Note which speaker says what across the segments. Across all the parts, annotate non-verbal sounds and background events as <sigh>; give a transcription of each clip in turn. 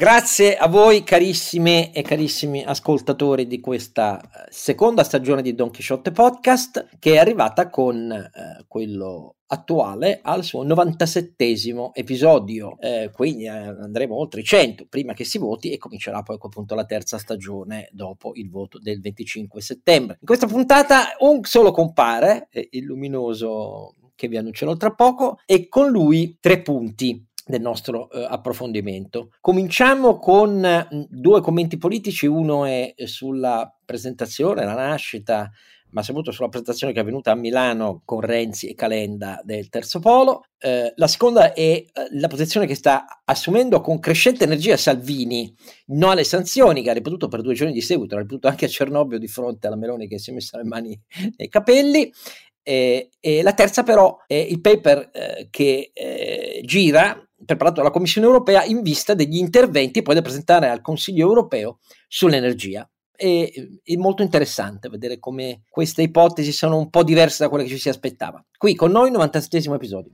Speaker 1: Grazie a voi carissime e carissimi ascoltatori di questa eh, seconda stagione di Don Quixote Podcast che è arrivata con eh, quello attuale al suo 97 episodio, eh, quindi eh, andremo oltre i 100 prima che si voti e comincerà poi appunto la terza stagione dopo il voto del 25 settembre. In questa puntata un solo compare, eh, il luminoso che vi annuncerò tra poco, e con lui tre punti del nostro eh, approfondimento. Cominciamo con mm, due commenti politici, uno è sulla presentazione, la nascita, ma soprattutto sulla presentazione che è avvenuta a Milano con Renzi e Calenda del Terzo Polo. Eh, la seconda è eh, la posizione che sta assumendo con crescente energia Salvini, no alle sanzioni, che ha ripetuto per due giorni di seguito, ha ripetuto anche a Cernobbio di fronte alla Meloni che si è messa le mani <laughs> nei capelli. E, e la terza però è il paper eh, che eh, gira preparato dalla Commissione europea in vista degli interventi poi da presentare al Consiglio europeo sull'energia. E, è molto interessante vedere come queste ipotesi sono un po' diverse da quelle che ci si aspettava. Qui con noi, 97 episodio.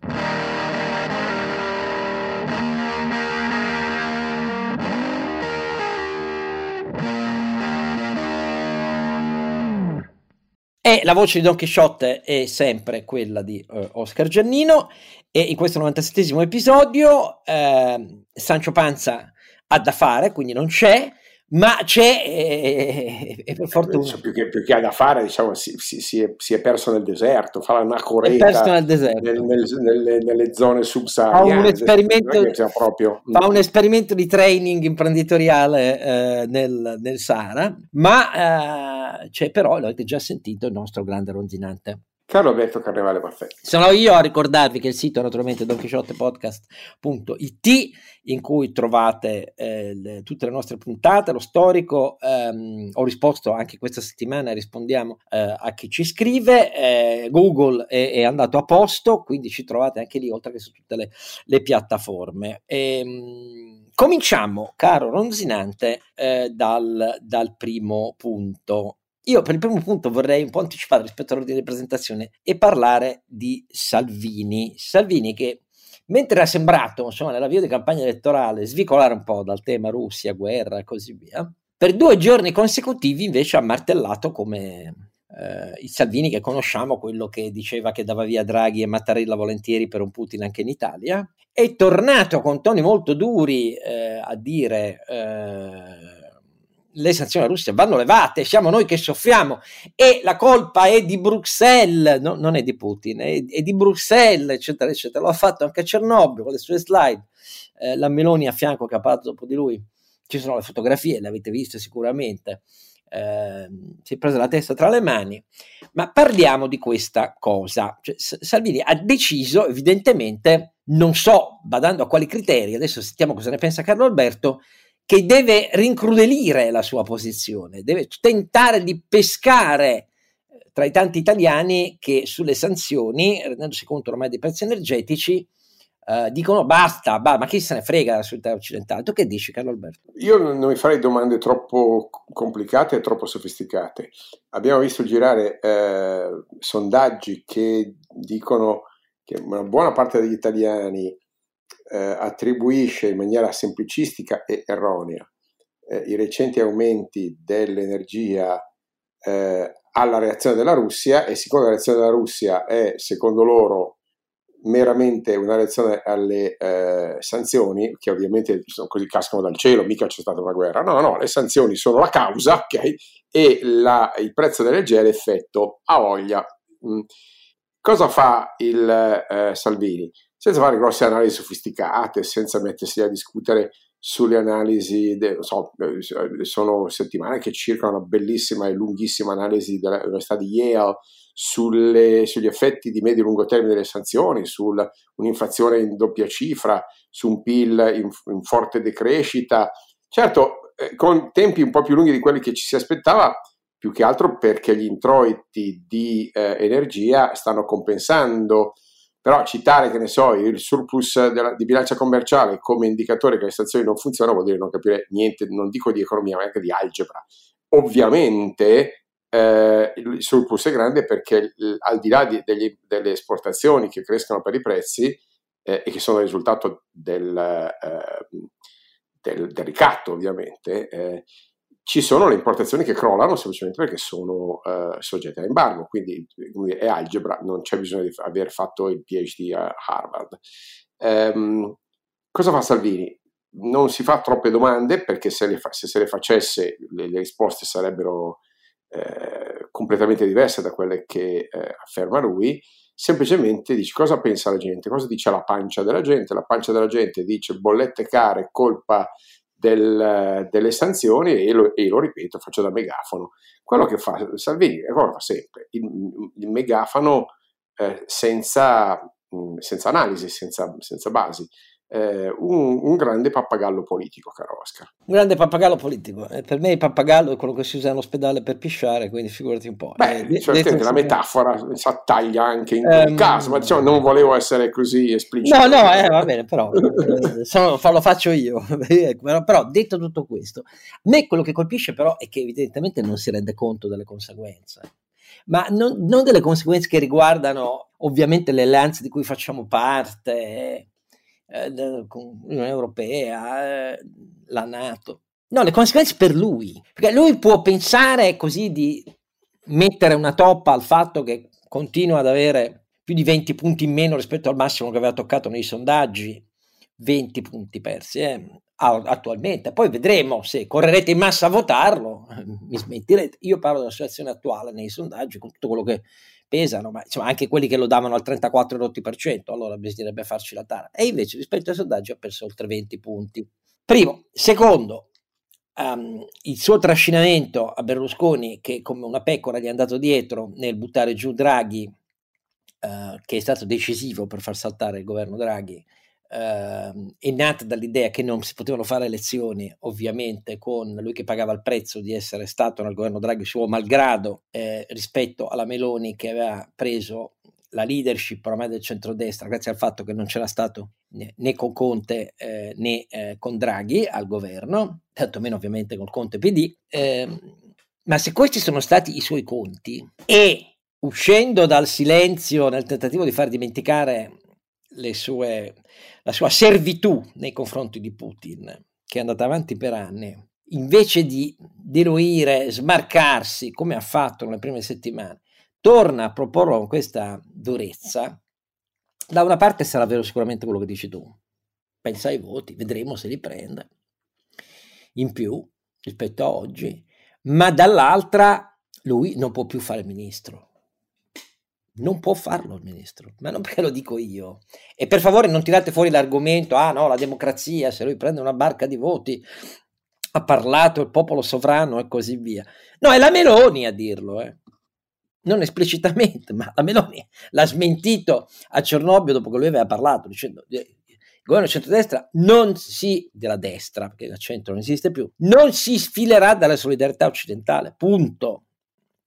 Speaker 1: La voce di Don Quixote è sempre quella di uh, Oscar Giannino. E in questo 97 episodio uh, Sancio Panza ha da fare, quindi non c'è, ma c'è e, e per fortuna.
Speaker 2: Più che, più che, ha da fare diciamo si, si, si, è, si, è, perso nel deserto fa la coretta nel nel, nel, nelle, nelle, zone subsahariane.
Speaker 1: Fa un esperimento, proprio... fa un esperimento di training imprenditoriale eh, nel, nel, Sahara ma eh, c'è però l'avete già sentito il nostro grande ronzinante
Speaker 2: Carlo Alberto Carnevale Maffè.
Speaker 1: Sono io a ricordarvi che il sito è naturalmente donchisciottepodcast.it in cui trovate eh, le, tutte le nostre puntate, lo storico, ehm, ho risposto anche questa settimana, rispondiamo eh, a chi ci scrive, eh, Google è, è, andato a posto, quindi ci trovate anche lì oltre che su tutte le, le piattaforme. E, ehm, cominciamo, caro Ronzinante, eh, dal, dal primo punto. Io per il primo punto vorrei un po' anticipare rispetto all'ordine di presentazione e parlare di Salvini. Salvini che mentre era sembrato, insomma, nell'avvio di campagna elettorale svicolare un po' dal tema Russia, guerra e così via, per due giorni consecutivi invece ha martellato come eh, il Salvini che conosciamo, quello che diceva che dava via Draghi e Mattarella volentieri per un Putin anche in Italia, è tornato con toni molto duri eh, a dire... Eh, le sanzioni Russia vanno levate, siamo noi che soffriamo e la colpa è di Bruxelles, no, non è di Putin, è, è, di Bruxelles, eccetera, eccetera. Lo ha fatto anche a Cernobbio con le sue slide, eh, la Meloni a fianco che ha parlato dopo di lui, ci sono le fotografie, le avete viste sicuramente. Eh, si è presa la testa tra le mani, ma parliamo di questa cosa. Cioè, Salvini ha deciso, evidentemente, non so, badando a quali criteri, adesso sentiamo cosa ne pensa Carlo Alberto, che deve rincrudelire la sua posizione, deve tentare di pescare eh, tra i tanti italiani che sulle sanzioni, rendendosi conto ormai dei prezzi energetici, Uh, dicono basta, bah, ma chi se ne frega della società occidentale? Tu che dici, Carlo Alberto?
Speaker 2: Io non mi farei domande troppo complicate e troppo sofisticate. Abbiamo visto girare eh, sondaggi che dicono che una buona parte degli italiani eh, attribuisce in maniera semplicistica e erronea eh, i recenti aumenti dell'energia eh, alla reazione della Russia e siccome la reazione della Russia è, secondo loro, meramente una reazione alle eh, sanzioni, che ovviamente sono così cascano dal cielo, mica c'è stata una guerra, no, no, le sanzioni sono la causa, ok? E la, il prezzo dell'energia è l'effetto, a voglia. Mm. Cosa fa il eh, Salvini? Senza fare grosse analisi sofisticate, senza mettersi a discutere sulle analisi, de, so, eh, sono settimane che circolano una bellissima e lunghissima analisi dell'Università di Yale sulle, sugli effetti di medio e lungo termine delle sanzioni, su un'inflazione in doppia cifra, su un PIL in, in forte decrescita. Certo, eh, con tempi un po' più lunghi di quelli che ci si aspettava, più che altro perché gli introiti di eh, energia stanno compensando però citare, che ne so, il surplus della, di bilancia commerciale come indicatore che le stazioni non funzionano vuol dire non capire niente, non dico di economia, ma anche di algebra. Ovviamente eh, il surplus è grande perché al di là di, degli, delle esportazioni che crescono per i prezzi eh, e che sono il risultato del, eh, del, del ricatto ovviamente, eh, ci sono le importazioni che crollano semplicemente perché sono uh, soggette a embargo, quindi è algebra, non c'è bisogno di aver fatto il PhD a Harvard. Um, cosa fa Salvini? Non si fa troppe domande perché se, fa, se se le facesse le, le risposte sarebbero eh, completamente diverse da quelle che eh, afferma lui, semplicemente dice cosa pensa la gente, cosa dice la pancia della gente, la pancia della gente dice bollette care, colpa del, delle sanzioni e lo, e lo, ripeto, faccio da megafono. Quello che fa Salvini è quello che fa sempre, il, il megafono eh, senza, senza, analisi, senza, senza basi eh, un, un, grande pappagallo politico, caro Oscar.
Speaker 1: Un grande pappagallo politico. Eh, per me il pappagallo è quello che si usa all'ospedale per pisciare, quindi figurati un po'.
Speaker 2: Beh, eh, certamente la metafora si attaglia anche in quel um, caso, ma diciamo non volevo essere così esplicito.
Speaker 1: No, no, eh, va bene, però eh, sono, lo faccio io. <laughs> Però, però, detto tutto questo, a me quello che colpisce però è che evidentemente non si rende conto delle conseguenze ma non, non, delle conseguenze che riguardano ovviamente le alleanze di cui facciamo parte, eh, l'Unione Europea, eh, la Nato. No, le conseguenze per lui, perché lui può pensare così di mettere una toppa al fatto che continua ad avere più di 20 punti in meno rispetto al massimo che aveva toccato nei sondaggi, 20 punti persi eh, attualmente. Poi vedremo se correrete in massa a votarlo, <laughs> mi smentirete. Io parlo della situazione attuale nei sondaggi con tutto quello che pesano, ma insomma, anche quelli che lo davano al 34,8%, allora bisognerebbe farci la tara. E invece rispetto ai sondaggi ha perso oltre 20 punti. Primo. Secondo, um, il suo trascinamento a Berlusconi, che come una pecora gli è andato dietro nel buttare giù Draghi, uh, che è stato decisivo per far saltare il governo Draghi, Uh, è nata dall'idea che non si potevano fare elezioni, ovviamente, con lui che pagava il prezzo di essere stato nel governo Draghi suo malgrado eh, rispetto alla Meloni che aveva preso la leadership oramai del centrodestra grazie al fatto che non c'era stato né, con Conte eh, né eh, con Draghi al governo, tantomeno ovviamente col Conte PD. Ehm, ma se questi sono stati i suoi conti e uscendo dal silenzio nel tentativo di far dimenticare sue, la sua servitù nei confronti di Putin, che è andata avanti per anni, invece di diluire, smarcarsi come ha fatto nelle prime settimane, torna a proporlo con questa durezza, da una parte sarà vero sicuramente quello che dici tu, pensa ai voti, vedremo se li prende. In più rispetto a oggi, ma dall'altra lui non può più fare ministro non può farlo il ministro, ma non perché lo dico io. E per favore non tirate fuori l'argomento, ah no, la democrazia, se lui prende una barca di voti, ha parlato il popolo sovrano e così via. No, è la Meloni a dirlo, eh. non esplicitamente, ma la Meloni l'ha smentito a Cernobbio dopo che lui aveva parlato, dicendo il governo centrodestra non si, della destra, perché il centro non esiste più, non si sfilerà dalla solidarietà occidentale, punto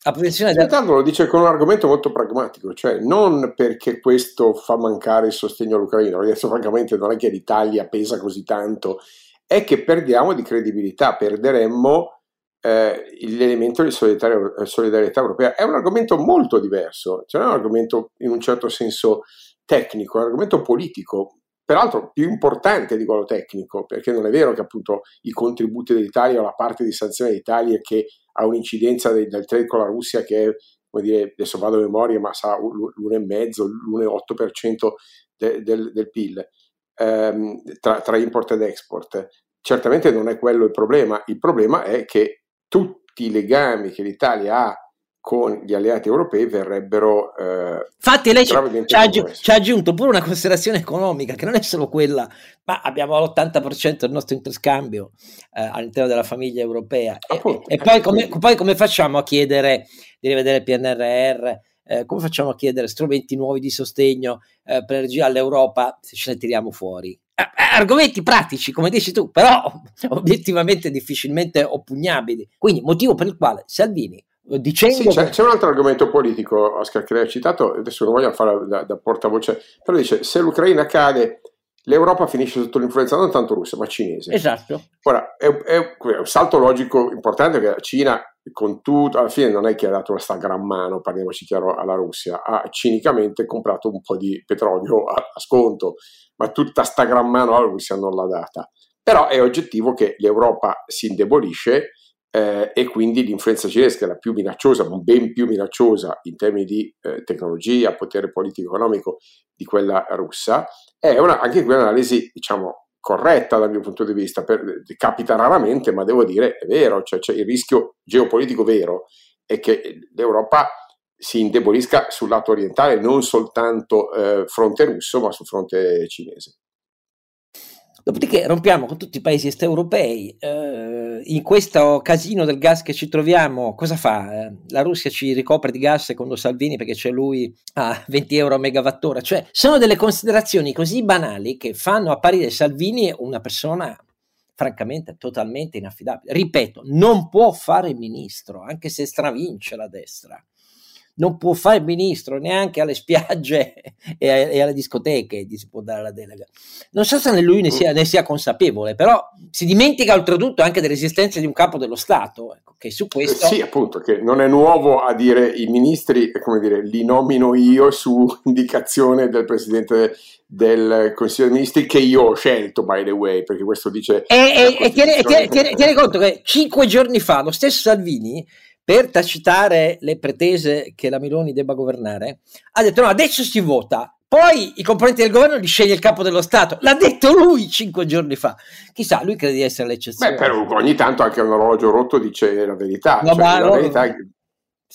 Speaker 2: la posizione del... Tanto lo dice con un argomento molto pragmatico, cioè non perché questo fa mancare il sostegno all'Ucraina, adesso francamente non è che l'Italia pesa così tanto, è che perdiamo di credibilità, perderemmo eh, l'elemento di solidarietà, solidarietà, europea. È un argomento molto diverso, cioè non è un argomento in un certo senso tecnico, è un argomento politico, peraltro più importante di quello tecnico, perché non è vero che appunto i contributi dell'Italia o la parte di sanzione dell'Italia che ha un'incidenza del, del trade con la Russia che è, come dire, adesso vado a memoria, ma sarà l'1,5, l'1,8% de, del, del PIL ehm, tra, tra import ed export. Certamente non è quello il problema, il problema è che tutti i legami che l'Italia ha con gli alleati europei verrebbero
Speaker 1: eh, infatti lei ci, ha aggi- ci, ha aggiunto pure una considerazione economica che non è solo quella ma abbiamo l'80% del nostro interscambio eh, all'interno della famiglia europea. Appunto, e, e poi, come, poi, come, facciamo a chiedere di rivedere il PNRR eh, come facciamo a chiedere strumenti nuovi di sostegno eh, per l'energia all'Europa se ce ne tiriamo fuori? Eh, eh, argomenti pratici, come dici tu, però <laughs> obiettivamente difficilmente oppugnabili. Quindi, motivo per il quale Salvini dicendo...
Speaker 2: Sì, c'è, c'è, un altro argomento politico, Oscar, che lei ha citato, adesso non voglio fare da, da portavoce, però dice, se l'Ucraina cade, l'Europa finisce sotto l'influenza non tanto russa, ma cinese.
Speaker 1: Esatto.
Speaker 2: Ora, è, è un salto logico importante che la Cina, con tutto, alla fine non è che ha dato questa gran mano, parliamoci chiaro, alla Russia, ha cinicamente comprato un po' di petrolio a, a sconto, ma tutta sta gran mano alla Russia non l'ha data. Però è oggettivo che l'Europa si indebolisce eh, e quindi l'influenza cinese, è la più minacciosa, ben più minacciosa in termini di eh, tecnologia, potere politico-economico di quella russa, è una, anche qui un'analisi, diciamo, corretta dal mio punto di vista, per, capita raramente, ma devo dire è vero, cioè, cioè il rischio geopolitico vero è che l'Europa si indebolisca sul lato orientale, non soltanto eh, fronte russo, ma sul fronte cinese.
Speaker 1: Dopodiché rompiamo con tutti i paesi est europei. Eh, in questo casino del gas che ci troviamo, cosa fa? Eh, la Russia ci ricopre di gas secondo Salvini perché c'è lui a 20 euro a megawattora. Cioè, sono delle considerazioni così banali che fanno apparire Salvini una persona francamente totalmente inaffidabile. Ripeto, non può fare ministro, anche se stravince la destra non può fare ministro neanche alle spiagge e, e, alle discoteche gli si può dare la delega. Non so se lui ne sia, ne sia, consapevole, però si dimentica oltretutto anche dell'esistenza di un capo dello Stato, ecco, che su questo...
Speaker 2: Sì, appunto, che non è nuovo a dire i ministri, come dire, li nomino io su <laughs> indicazione del Presidente del Consiglio dei Ministri che io ho scelto, by the way, perché questo dice...
Speaker 1: E, e, e tieni conto che cinque giorni fa lo stesso Salvini per tacitare le pretese che la Meloni debba governare, ha detto no, adesso si vota, poi i componenti del governo li sceglie il capo dello Stato. L'ha detto lui cinque giorni fa. Chissà, lui crede di essere l'eccezione.
Speaker 2: Beh, però ogni tanto anche un orologio rotto dice la verità. No, cioè, la verità...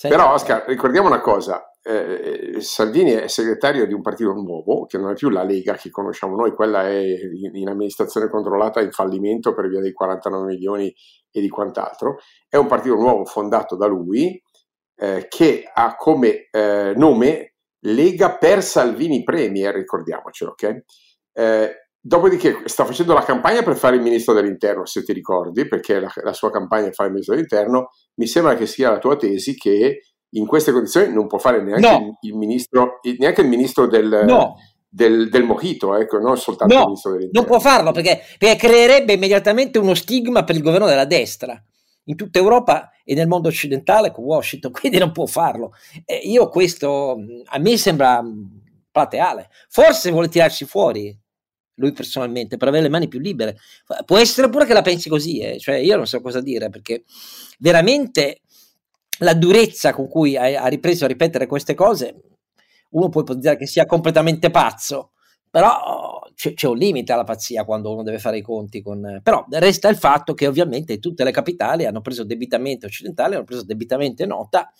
Speaker 2: Però, Oscar, ricordiamo una cosa. Eh, Salvini è segretario di un partito nuovo, che non è più la Lega che conosciamo noi, quella è in, in amministrazione controllata in fallimento per via dei 49 milioni e di quant'altro. È un partito nuovo fondato da lui eh, che ha come eh, nome Lega per Salvini Premier, ricordiamocelo, ok? Eh, dopodiché sta facendo la campagna per fare il ministro dell'interno, se ti ricordi, perché la, la sua campagna è fare il ministro dell'interno. Mi sembra che sia la tua tesi che in queste condizioni non può fare neanche, no. il, ministro, neanche il ministro del... No del, del mojito, ecco, non soltanto no, il ministro
Speaker 1: dell'interno. Non può farlo perché, perché creerebbe immediatamente uno stigma per il governo della destra in tutta Europa e nel mondo occidentale con Washington, <laughs> quindi non può farlo. Eh, io questo a me sembra plateale. Forse vuole tirarsi fuori lui personalmente per avere le mani più libere. Può essere pure che la pensi così, eh? cioè io non so cosa dire perché veramente la durezza con cui ha, ripreso a ripetere queste cose uno può ipotizzare che sia completamente pazzo, però c'è, c'è, un limite alla pazzia quando uno deve fare i conti con... Però resta il fatto che ovviamente tutte le capitali hanno preso debitamente occidentali, hanno preso debitamente nota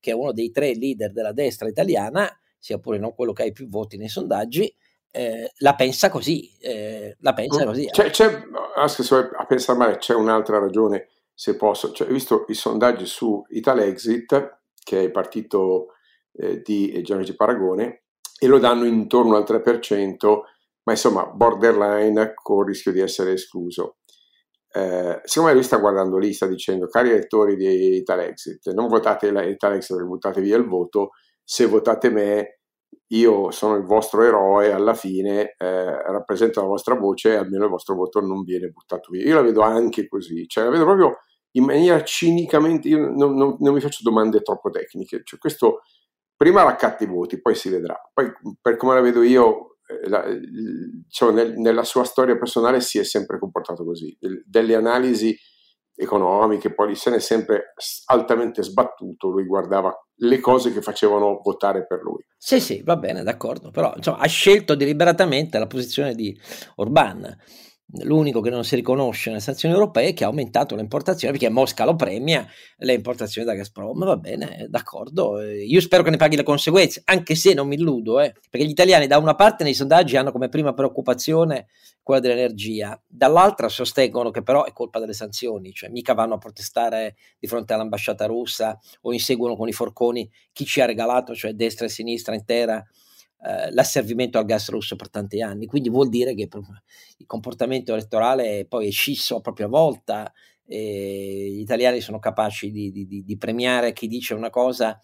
Speaker 1: che uno dei tre leader della destra italiana, sia pure non quello che ha i più voti nei sondaggi, eh, la pensa così. Eh, la pensa mm. così.
Speaker 2: C'è, c'è, a pensare male, c'è un'altra ragione, se posso. Cioè, visto i sondaggi su Italexit, che è il partito eh, di Gianluigi Paragone e lo danno intorno al 3%, ma insomma borderline con il rischio di essere escluso. Eh, secondo me lui sta guardando lì, sta dicendo cari elettori di Italexit, non votate Italexit perché buttate via il voto, se votate me io sono il vostro eroe, alla fine eh, rappresento la vostra voce e almeno il vostro voto non viene buttato via. Io la vedo anche così, cioè la vedo proprio in maniera cinicamente, io non, non, non mi faccio domande troppo tecniche, cioè questo prima raccatti i voti, poi si vedrà. Poi, per come la vedo io, eh, la, diciamo, nel, nella sua storia personale si è sempre comportato così. Delle analisi economiche, poi se ne è sempre altamente sbattuto, lui guardava le cose che facevano votare per lui.
Speaker 1: Sì, sì, va bene, d'accordo, però insomma, ha scelto deliberatamente la posizione di Orban l'unico che non si riconosce nelle sanzioni europee è che ha aumentato le importazioni perché Mosca lo premia le importazioni da Gazprom va bene d'accordo io spero che ne paghi le conseguenze anche se non mi illudo eh, perché gli italiani da una parte nei sondaggi hanno come prima preoccupazione quella dell'energia dall'altra sostengono che però è colpa delle sanzioni cioè mica vanno a protestare di fronte all'ambasciata russa o inseguono con i forconi chi ci ha regalato cioè destra e sinistra intera eh, l'asservimento al gas russo per tanti anni, quindi vuol dire che il comportamento elettorale poi è scisso a propria volta, gli italiani sono capaci di, di, di, premiare chi dice una cosa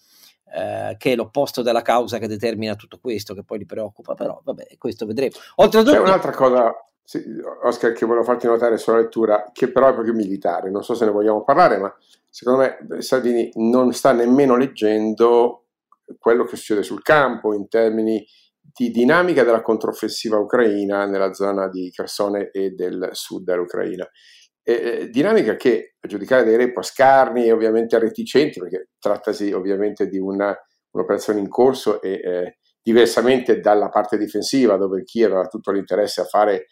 Speaker 1: eh, che è l'opposto della causa che determina tutto questo, che poi li preoccupa, però vabbè, questo vedremo.
Speaker 2: Oltretutto, C'è un'altra cosa, sì, Oscar, che volevo farti notare sulla lettura, che però è proprio militare, non so se ne vogliamo parlare, ma secondo me Salvini non sta nemmeno leggendo quello che succede sul campo in termini di dinamica della controffensiva ucraina nella zona di Kherson e del sud dell'Ucraina. Eh, dinamica che, a giudicare dai report scarni e ovviamente reticenti, perché trattasi ovviamente di una, un'operazione in corso e eh, diversamente dalla parte difensiva, dove Kiev aveva tutto l'interesse a fare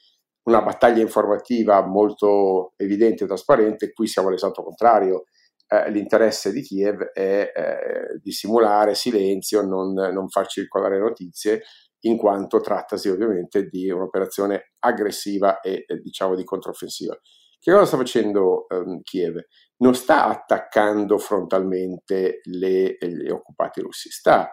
Speaker 2: una battaglia informativa molto evidente e trasparente, qui siamo all'esatto contrario. Eh, l'interesse di Kiev è eh, di silenzio, non, non far circolare notizie, in quanto trattasi ovviamente di un'operazione aggressiva e eh, diciamo di controffensiva. Che cosa sta facendo um, Kiev? Non sta attaccando frontalmente le, gli occupati russi, sta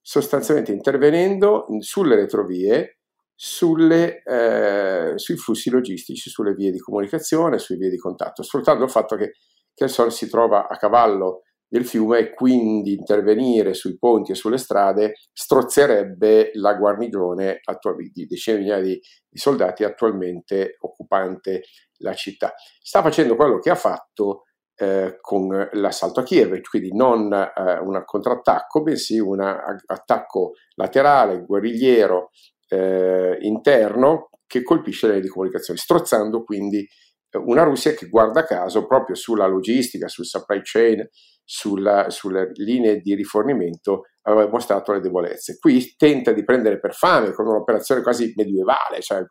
Speaker 2: sostanzialmente intervenendo sulle retrovie, sulle, eh, sui flussi logistici, sulle vie di comunicazione, sulle vie di contatto, sfruttando il fatto che Kherson si trova a cavallo del fiume e quindi intervenire sui ponti e sulle strade strozzerebbe la guarnigione di decine di migliaia di, di, soldati attualmente occupante la città. Sta facendo quello che ha fatto eh, con l'assalto a Kiev, quindi non eh, un contrattacco, bensì un attacco laterale, guerrigliero, eh, interno che colpisce le comunicazione, strozzando quindi una Russia che guarda caso proprio sulla logistica, sul supply chain, sulla, sulle linee di rifornimento aveva mostrato le debolezze. Qui tenta di prendere per fame con un'operazione quasi medievale, cioè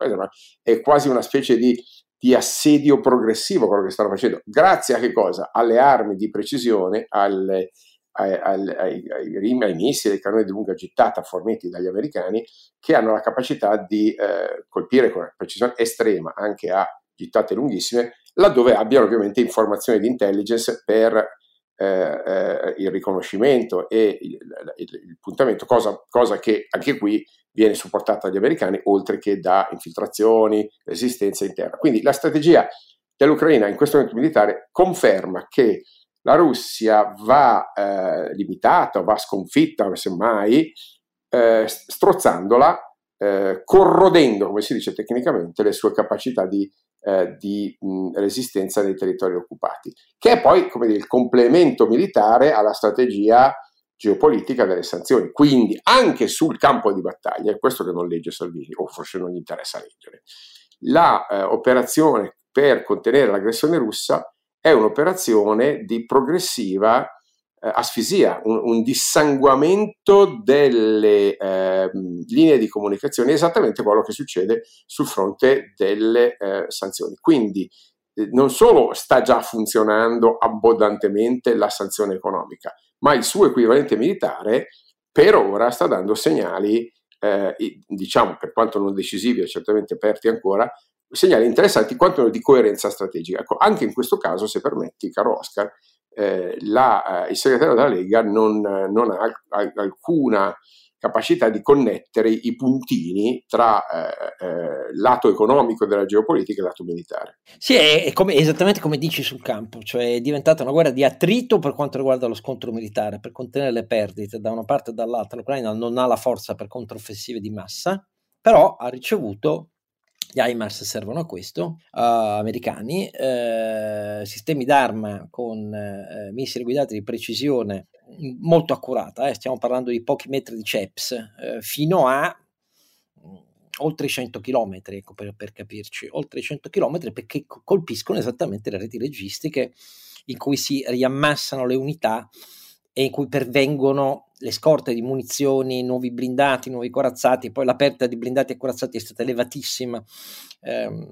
Speaker 2: è quasi una specie di, di assedio progressivo quello che stanno facendo, grazie a che cosa? Alle armi di precisione, alle, ai, ai, ai, ai, missili, ai cannoni di lunga gittata forniti dagli americani, che hanno la capacità di eh, colpire con una precisione estrema anche a gittate lunghissime, laddove abbiano ovviamente informazioni di intelligence per eh, eh, il riconoscimento e il, il, il puntamento, cosa, cosa, che anche qui viene supportata dagli americani, oltre che da infiltrazioni, resistenza interna. Quindi la strategia dell'Ucraina in questo momento militare conferma che la Russia va eh, limitata, va sconfitta, semmai, eh, strozzandola, eh, corrodendo, come si dice tecnicamente, le sue capacità di eh, di mh, resistenza nei territori occupati, che è poi come dire, il complemento militare alla strategia geopolitica delle sanzioni. Quindi anche sul campo di battaglia, è questo che non legge Salvini, o forse non gli interessa leggere, l'operazione eh, per contenere l'aggressione russa è un'operazione di progressiva asfisia, un, un, dissanguamento delle eh, linee di comunicazione, esattamente quello che succede sul fronte delle eh, sanzioni. Quindi eh, non solo sta già funzionando abbondantemente la sanzione economica, ma il suo equivalente militare per ora sta dando segnali, eh, diciamo per quanto non decisivi e certamente aperti ancora, segnali interessanti quanto di coerenza strategica. Ecco, anche in questo caso, se permetti, caro Oscar, eh, la, eh, il segretario della Lega non, non ha, ha, alcuna capacità di connettere i puntini tra eh, eh, lato economico della geopolitica e lato militare.
Speaker 1: Sì, è, è come, esattamente come dici sul campo, cioè è diventata una guerra di attrito per quanto riguarda lo scontro militare, per contenere le perdite da una parte e dall'altra. L'Ucraina non ha la forza per controffensive di massa, però ha ricevuto gli HIMARS servono a questo, uh, americani, uh, sistemi d'arma con uh, missili guidati di precisione molto accurata, eh, stiamo parlando di pochi metri di CEPS, fino a mm, oltre 100 km, ecco, per, per, capirci, oltre 100 km perché colpiscono esattamente le reti registiche in cui si riammassano le unità e in cui pervengono le scorte di munizioni, nuovi blindati, nuovi corazzati, poi l'aperta di blindati e corazzati è stata elevatissima ehm,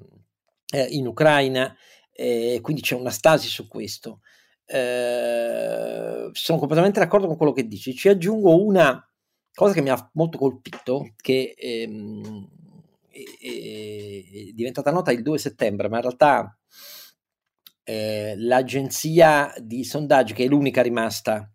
Speaker 1: eh, in Ucraina, eh, quindi c'è una stasi su questo. Eh, sono completamente d'accordo con quello che dici. Ci aggiungo una cosa che mi ha molto colpito, che ehm, è, è, diventata nota il 2 settembre, ma in realtà eh, l'agenzia di sondaggi, che è l'unica rimasta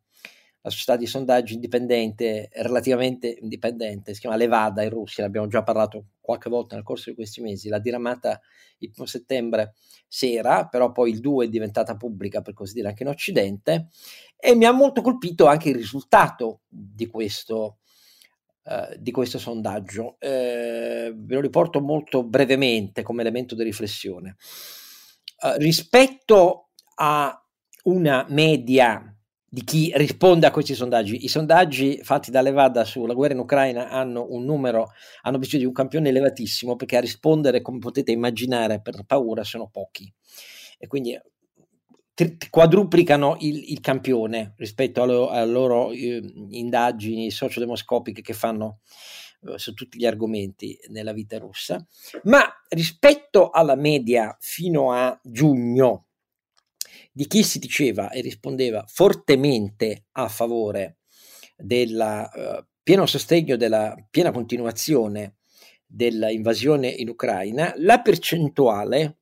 Speaker 1: la società di sondaggi indipendente, relativamente indipendente, si chiama Levada in Russia, ne abbiamo già parlato qualche volta nel corso di questi mesi, l'ha diramata il 1 settembre sera, però poi il 2 è diventata pubblica per così dire anche in Occidente e mi ha molto colpito anche il risultato di questo, eh, di questo sondaggio. Eh, ve lo riporto molto brevemente come elemento di riflessione. Eh, rispetto a una media di chi risponde a questi sondaggi. I sondaggi fatti da Levada sulla guerra in Ucraina hanno un numero, hanno bisogno di un campione elevatissimo perché a rispondere, come potete immaginare, per paura sono pochi. E quindi quadruplicano il, il campione rispetto alle, alle loro eh, indagini sociodemoscopiche che fanno eh, su tutti gli argomenti nella vita russa. Ma rispetto alla media fino a giugno di chi si diceva e rispondeva fortemente a favore del uh, pieno sostegno della piena continuazione dell'invasione in Ucraina, la percentuale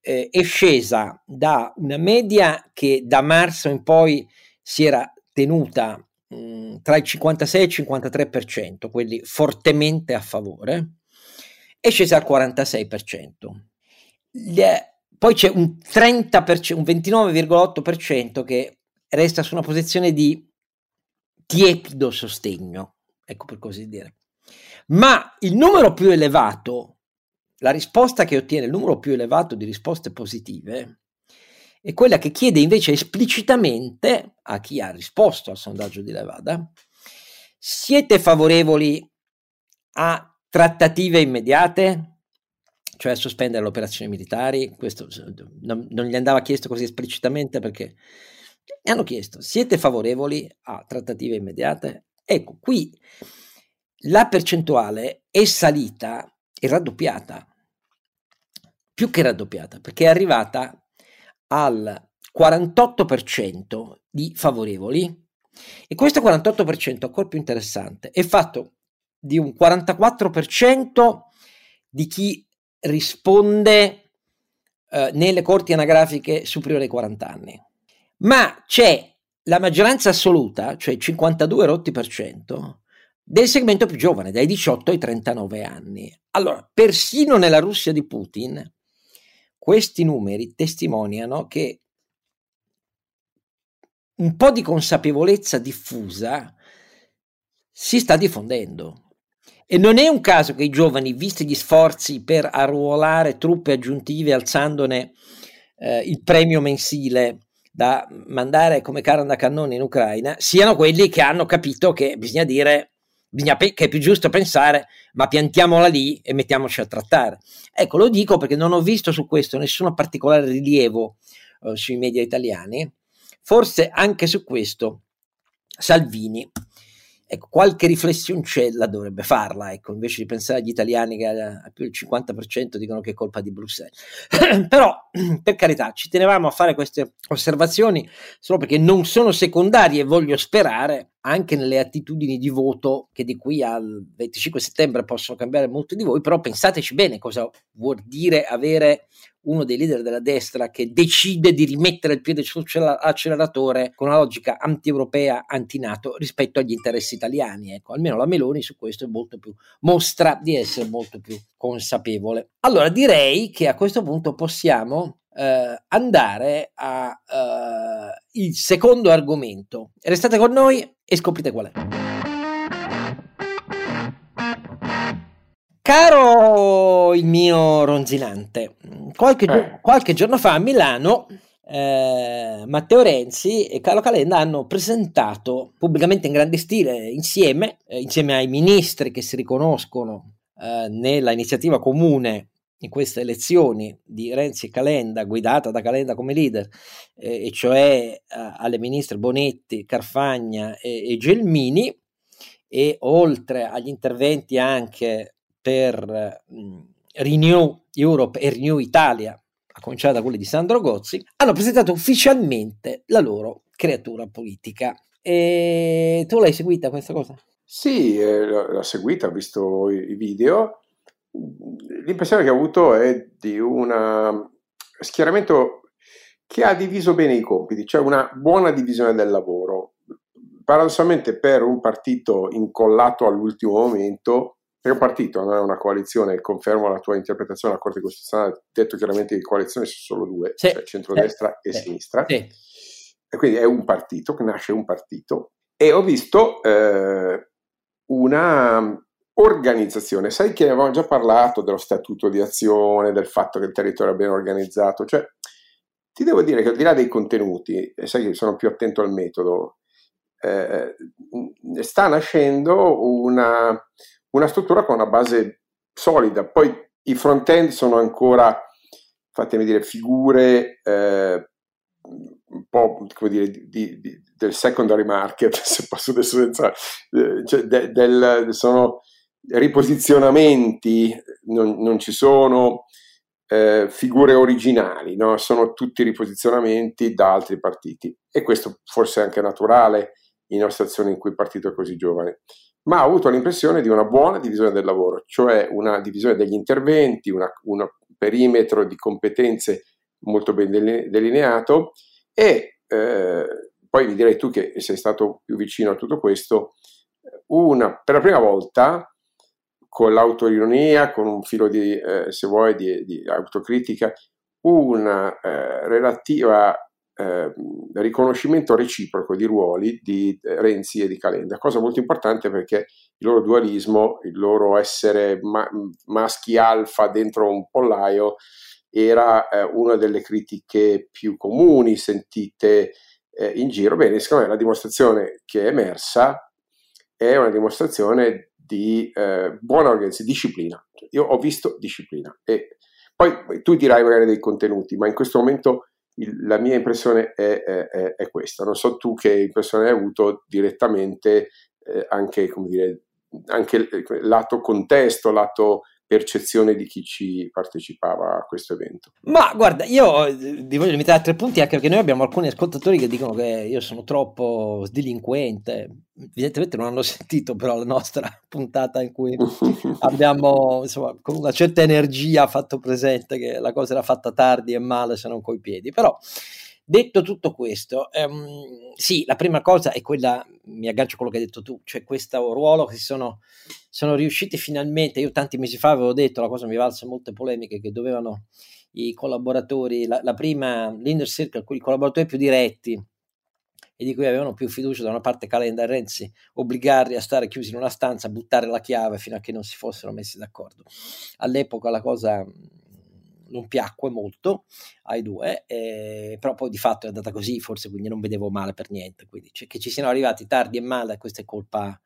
Speaker 1: eh, è scesa da una media che da marzo in poi si era tenuta mh, mm, tra il 56 e il 53%, quelli fortemente a favore, è scesa al 46%. Le, poi c'è un 30%, un 29,8% che resta su una posizione di tiepido sostegno, ecco per così dire. Ma il numero più elevato, la risposta che ottiene il numero più elevato di risposte positive, è quella che chiede invece esplicitamente a chi ha risposto al sondaggio di Levada, siete favorevoli a trattative immediate? Cioè sospendere le operazioni militari, questo non, non gli andava chiesto così esplicitamente perché gli hanno chiesto, siete favorevoli a trattative immediate? Ecco, qui la percentuale è salita, è raddoppiata, più che raddoppiata, perché è arrivata al 48% di favorevoli e questo 48%, ancora più interessante, è fatto di un 44% di chi risponde eh, nelle corti anagrafiche superiori ai 40 anni. Ma c'è la maggioranza assoluta, cioè il 52 rotti per cento, del segmento più giovane, dai 18 ai 39 anni. Allora, persino nella Russia di Putin, questi numeri testimoniano che un po' di consapevolezza diffusa si sta diffondendo. E non è un caso che i giovani, visti gli sforzi per arruolare truppe aggiuntive alzandone eh, il premio mensile da mandare come carne da cannone in Ucraina, siano quelli che hanno capito che bisogna dire bisogna pe- che è più giusto pensare ma piantiamola lì e mettiamoci a trattare. Ecco, lo dico perché non ho visto su questo nessun particolare rilievo eh, sui media italiani, forse anche su questo Salvini Ecco, qualche riflessioncella dovrebbe farla, ecco, invece di pensare agli italiani che a più del 50% dicono che è colpa di Bruxelles. <clears throat> Però, <clears throat> per carità, ci tenevamo a fare queste osservazioni solo perché non sono secondarie e voglio sperare anche nelle attitudini di voto che di qui al 25 settembre possono cambiare molto di voi, però pensateci bene cosa vuol dire avere uno dei leader della destra che decide di rimettere il piede sull'acceleratore con una logica anti-europea, anti-NATO rispetto agli interessi italiani. Ecco, almeno la Meloni su questo è molto più, mostra di essere molto più consapevole. Allora direi che a questo punto possiamo eh, andare al eh, secondo argomento. Restate con noi e scoprite qual è. Caro il mio ronzinante, qualche, eh. qualche giorno fa a Milano eh, Matteo Renzi e Carlo Calenda hanno presentato pubblicamente in grande stile insieme, eh, insieme ai ministri che si riconoscono eh, nella iniziativa comune in queste elezioni di Renzi e Calenda, guidata da Calenda come leader, eh, e cioè eh, alle ministre Bonetti, Carfagna e, e Gelmini, e oltre agli interventi anche per mh, mm, Renew Europe e Renew Italia, a cominciare da quelli di Sandro Gozzi, hanno presentato ufficialmente la loro creatura politica. E tu l'hai seguita questa cosa?
Speaker 2: Sì, eh, l'ho seguita, ho visto i, i video. L'impressione che ho avuto è di un schieramento che ha diviso bene i compiti, cioè una buona divisione del lavoro. Paradossalmente per un partito incollato all'ultimo momento è un partito, non è una coalizione, confermo la tua interpretazione della Corte Costituzionale, ha detto chiaramente che coalizioni sono solo due, sì, cioè centrodestra sì, e sì, sinistra, e quindi è un partito, che nasce un partito, e ho visto eh, una organizzazione, sai che avevamo già parlato dello statuto di azione, del fatto che il territorio è ben organizzato, cioè ti devo dire che al di là dei contenuti, e sai che sono più attento al metodo, eh, sta nascendo una, una struttura con una base solida. Poi i front-end sono ancora, fatemi dire, figure eh, un po' come dire, di, di, del secondary market, <laughs> se posso adesso senza, eh, cioè de, del, sono riposizionamenti, non, non ci sono eh, figure originali, no? sono tutti riposizionamenti da altri partiti e questo forse è anche naturale in una situazione in cui il partito è così giovane ma ho avuto l'impressione di una buona divisione del lavoro, cioè una divisione degli interventi, un perimetro di competenze molto ben delineato e eh, poi mi direi tu che sei stato più vicino a tutto questo, una, per la prima volta con l'autoironia, con un filo di, eh, se vuoi, di, di autocritica, una eh, relativa eh, riconoscimento reciproco di ruoli di eh, Renzi e di Calenda, cosa molto importante perché il loro dualismo, il loro essere ma- maschi alfa dentro un pollaio era eh, una delle critiche più comuni sentite eh, in giro. Bene, secondo me la dimostrazione che è emersa è una dimostrazione di eh, buona organizzazione, disciplina. Io ho visto disciplina e poi tu dirai magari dei contenuti, ma in questo momento il, la mia impressione è, è, è, questa. Non so tu che impressione hai avuto direttamente eh, anche, come dire, anche lato contesto, lato percezione di chi ci partecipava a questo evento?
Speaker 1: Ma guarda, io vi eh, voglio limitare a tre punti anche perché noi abbiamo alcuni ascoltatori che dicono che io sono troppo delinquente. Evidentemente non hanno <laughs> sentito però la nostra puntata in cui <laughs> abbiamo insomma con una certa energia fatto presente che la cosa era fatta tardi e male se non coi piedi. Però Detto tutto questo, ehm, sì, la prima cosa è quella, mi aggancio a quello che hai detto tu, cioè questo ruolo che sono, sono riusciti finalmente, io tanti mesi fa avevo detto, la cosa mi valse molte polemiche, che dovevano i collaboratori, la, la prima, l'inner circle, i collaboratori più diretti, e di cui avevano più fiducia da una parte Calenda e Renzi, obbligarli a stare chiusi in una stanza, buttare la chiave fino a che non si fossero messi d'accordo. All'epoca la cosa non piacque molto ai due, eh, però poi di fatto è andata così, forse quindi non vedevo male per niente, quindi cioè, che ci siano arrivati tardi e male, questa è colpa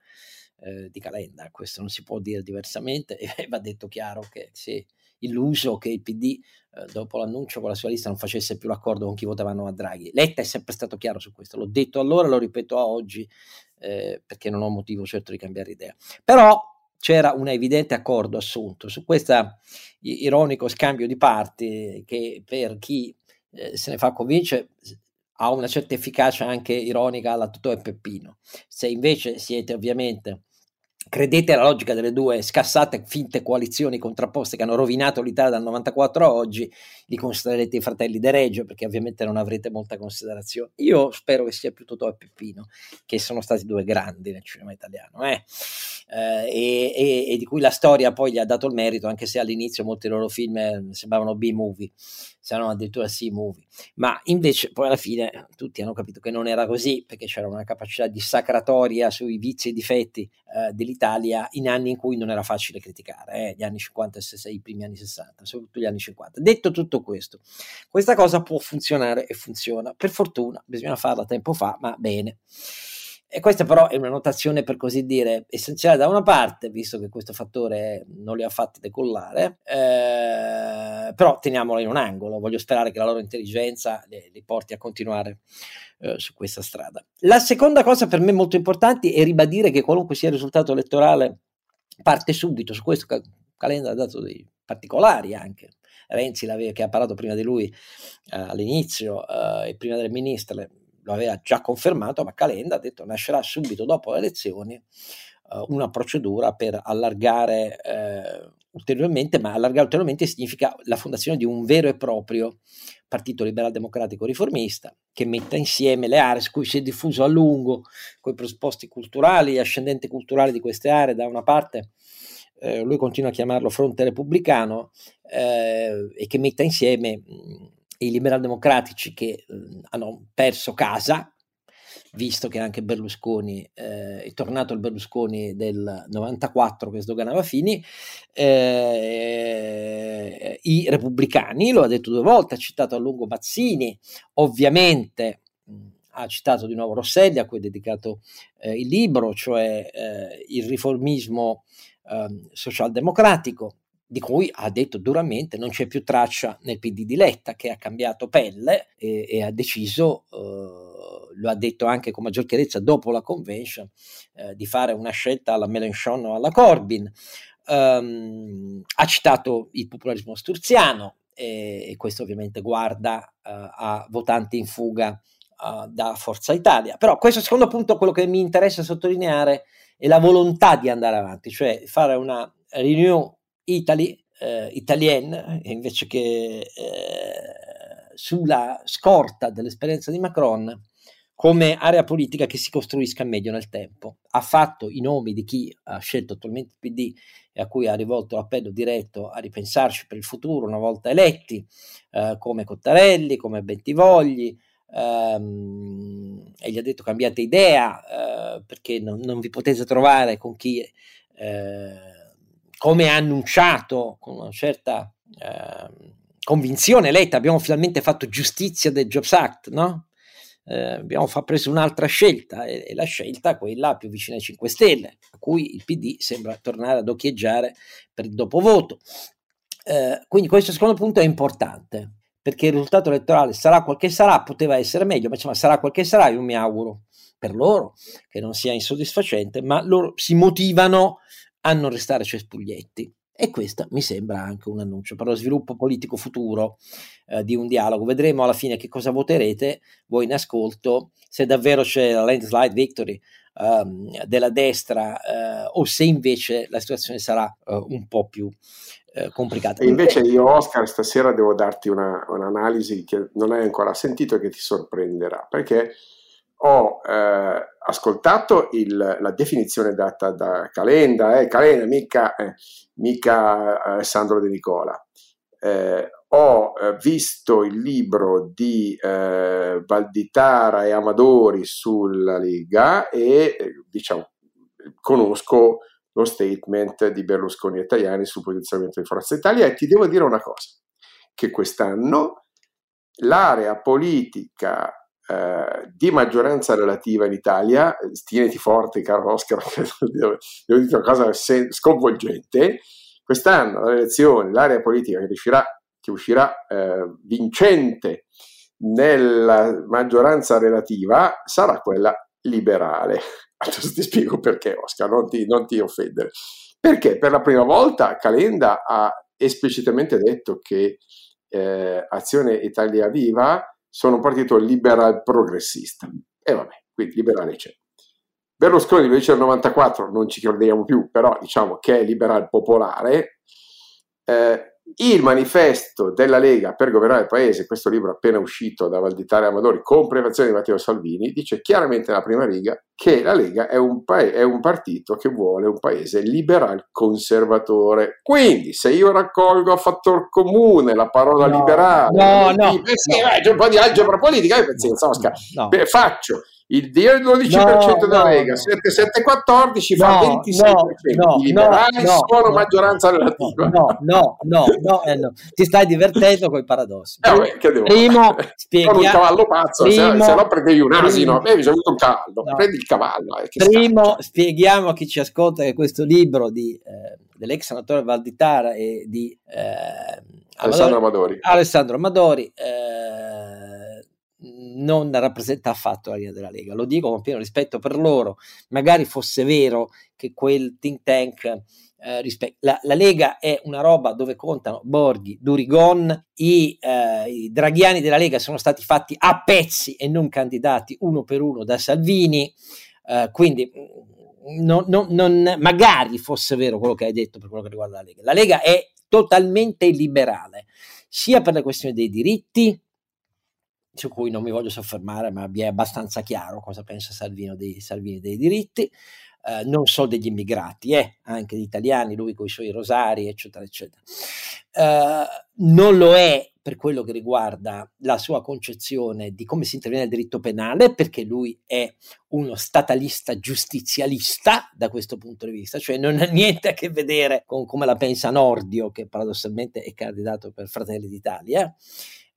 Speaker 1: eh, di Calenda, questo non si può dire diversamente <laughs> e va detto chiaro che si illuso che il PD eh, dopo l'annuncio con la sua lista non facesse più l'accordo con chi votavano a Draghi. Letta è sempre stato chiaro su questo, l'ho detto allora, lo ripeto a oggi eh, perché non ho motivo certo di cambiare idea. Però c'era un evidente accordo assunto su questo ironico scambio di parti che per chi eh, se ne fa convincere ha una certa efficacia anche ironica alla Totò e Peppino. Se invece siete ovviamente Credete alla logica delle due scassate finte coalizioni contrapposte che hanno rovinato l'Italia dal 94 a oggi, li considererete i fratelli De Reggio perché ovviamente non avrete molta considerazione. Io spero che sia più Totò e Peppino, che sono stati due grandi nel cinema italiano eh? Eh, e, e, e, di cui la storia poi gli ha dato il merito, anche se all'inizio molti loro film eh, sembravano B-movie se non addirittura sì movie. Ma invece poi alla fine tutti hanno capito che non era così, perché c'era una capacità di sacratoria sui vizi e difetti eh, dell'Italia in anni in cui non era facile criticare, eh, gli anni 50 e i primi anni 60, soprattutto gli anni 50. Detto tutto questo, questa cosa può funzionare e funziona. Per fortuna, bisogna farla tempo fa, ma bene. E questa però è una notazione per così dire essenziale da una parte, visto che questo fattore non li ha fatti decollare, eh, però teniamola in un angolo, voglio sperare che la loro intelligenza li, li porti a continuare eh, su questa strada. La seconda cosa per me molto importante è ribadire che qualunque sia il risultato elettorale parte subito, su questo Calenda ha dato dei particolari anche, Renzi che ha parlato prima di lui eh, all'inizio eh, e prima delle ministre lo aveva già confermato, ma Calenda ha detto nascerà subito dopo le elezioni uh, una procedura per allargare uh, ulteriormente, ma allargare ulteriormente significa la fondazione di un vero e proprio partito liberal democratico riformista che metta insieme le aree su cui si è diffuso a lungo con i presupposti culturali e ascendenti culturali di queste aree da una parte eh, lui continua a chiamarlo fronte repubblicano eh, e che metta insieme mh, i liberal democratici che eh, hanno perso casa, visto che anche Berlusconi eh, è tornato il Berlusconi del 94 che sdoganava Fini, eh, i repubblicani, lo ha detto due volte, ha citato a lungo Mazzini, ovviamente ha citato di nuovo Rosselli a cui è dedicato eh, il libro, cioè eh, il riformismo ehm, socialdemocratico, di cui ha detto duramente non c'è più traccia nel PD di Letta che ha cambiato pelle e, e ha deciso, eh, lo ha detto anche con maggior chiarezza dopo la convention, eh, di fare una scelta alla Mélenchon o alla Corbyn. Um, ha citato il popolarismo sturziano e, e questo ovviamente guarda uh, a votanti in fuga uh, da Forza Italia. Però questo secondo punto quello che mi interessa sottolineare è la volontà di andare avanti, cioè fare una renew Italy, eh, italienne, invece che eh, sulla scorta dell'esperienza di Macron, come area politica che si costruisca meglio nel tempo. Ha fatto i nomi di chi ha scelto attualmente il PD e a cui ha rivolto l'appello diretto a ripensarci per il futuro una volta eletti, eh, come Cottarelli, come Bentivogli, ehm, e gli ha detto cambiate idea eh, perché non, non, vi potete trovare con chi eh, come ha annunciato con una certa eh, convinzione Letta, abbiamo finalmente fatto giustizia del Jobs Act, no? Eh, abbiamo fa, preso un'altra scelta e, e, la scelta quella più vicina ai 5 Stelle, a cui il PD sembra tornare ad occhieggiare per il dopovoto. Eh, quindi questo secondo punto è importante perché il risultato elettorale sarà quel che sarà, poteva essere meglio, ma insomma sarà quel che sarà, io mi auguro per loro che non sia insoddisfacente, ma loro si motivano a non restare cespuglietti. E questo mi sembra anche un annuncio per lo sviluppo politico futuro eh, di un dialogo. Vedremo alla fine che cosa voterete voi in ascolto, se davvero c'è la landslide victory um, della destra uh, o se invece la situazione sarà uh, un po' più uh, complicata.
Speaker 2: E invece io Oscar stasera devo darti una, un'analisi che non hai ancora sentito e che ti sorprenderà, perché ho eh, ascoltato il, la definizione data da Calenda, eh, Calenda mica, eh, mica Alessandro De Nicola. Eh, ho eh, visto il libro di eh, Valditara e Amadori sulla Lega e diciamo, conosco lo statement di Berlusconi e Tajani sul posizionamento di Forza Italia e ti devo dire una cosa, che quest'anno l'area politica eh, di maggioranza relativa in Italia, tieniti forte caro Oscar, <laughs> devo dire una cosa sconvolgente, quest'anno alle elezioni l'area politica che, riuscirà, che uscirà eh, vincente nella maggioranza relativa sarà quella liberale. <laughs> Adesso ti spiego perché Oscar, non ti, non ti offendere. Perché per la prima volta Calenda ha esplicitamente detto che eh, Azione Italia Viva sono un partito liberal progressista. E vabbè, quindi liberale c'è. Berlusconi invece del 94 non ci crediamo più, però diciamo che è liberal popolare. Eh, il manifesto della Lega per governare il paese, questo libro appena uscito da Valditare Amadori con prefazione di Matteo Salvini, dice chiaramente nella prima riga che la Lega è un, pa- è un partito che vuole un paese liberal conservatore. Quindi se io raccolgo a fattor comune la parola no, liberale,
Speaker 1: no, no,
Speaker 2: eh sì, no. c'è un po' di algebra politica, io penso, no, no. Faccio il 12% no, della no, Lega, 7714 fa no, 26%, no, i liberali sono maggioranza relativa.
Speaker 1: No, no, no, no, eh, no, ti stai divertendo con i paradossi.
Speaker 2: Eh, vabbè, che devo
Speaker 1: primo, <laughs> spieghiamo,
Speaker 2: un cavallo pazzo, primo, se, no prendevi un asino, primo, eh, avuto un cavallo, prendi il cavallo. Eh,
Speaker 1: primo, scaccia. spieghiamo a chi ci ascolta che questo libro di, eh, dell'ex senatore Valditara e di
Speaker 2: eh, Alessandro Amadori,
Speaker 1: Alessandro Amadori eh, non rappresenta affatto la linea della Lega. Lo dico con pieno rispetto per loro. Magari fosse vero che quel think tank eh, rispe- la, la, Lega è una roba dove contano Borghi, Durigon, i, eh, i, draghiani della Lega sono stati fatti a pezzi e non candidati uno per uno da Salvini, eh, quindi non, non, non, magari fosse vero quello che hai detto per quello che riguarda la Lega. La Lega è totalmente illiberale, sia per le questioni dei diritti, su cui non mi voglio soffermare, ma vi è abbastanza chiaro cosa pensa Salvino dei, Salvini dei diritti, eh, non solo degli immigrati, eh, anche di italiani, lui con i suoi rosari, eccetera, eccetera. Eh, non lo è per quello che riguarda la sua concezione di come si interviene nel diritto penale, perché lui è uno statalista giustizialista da questo punto di vista, cioè non ha niente a che vedere con come la pensa Nordio, che paradossalmente è candidato per Fratelli d'Italia.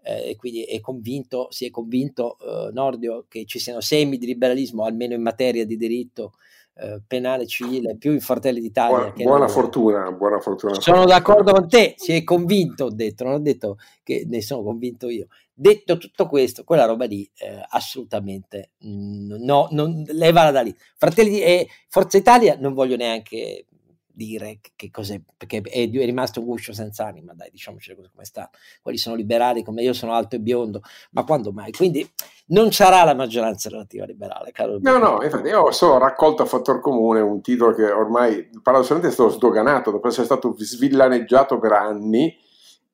Speaker 1: Eh, e quindi è convinto, si è convinto eh, Nordio che ci siano semi di liberalismo, almeno in materia di diritto eh, penale civile più in Fratelli d'Italia.
Speaker 2: Buona, buona fortuna, buona fortuna.
Speaker 1: Sono d'accordo con te, si è convinto, ho detto, non ho detto che ne sono convinto io. Detto tutto questo, quella roba lì eh, assolutamente mm, no, non, levala da lì. Fratelli e Forza Italia non voglio neanche dire che cos'è, perché è, è, rimasto un guscio senza anima, dai, diciamoci le cose come sta. Quelli sono liberali come io sono alto e biondo, ma quando mai? Quindi non sarà la maggioranza relativa liberale, caro.
Speaker 2: No, no, infatti io ho solo raccolto a fattor comune un titolo che ormai paradossalmente è stato sdoganato dopo essere stato svillaneggiato per anni.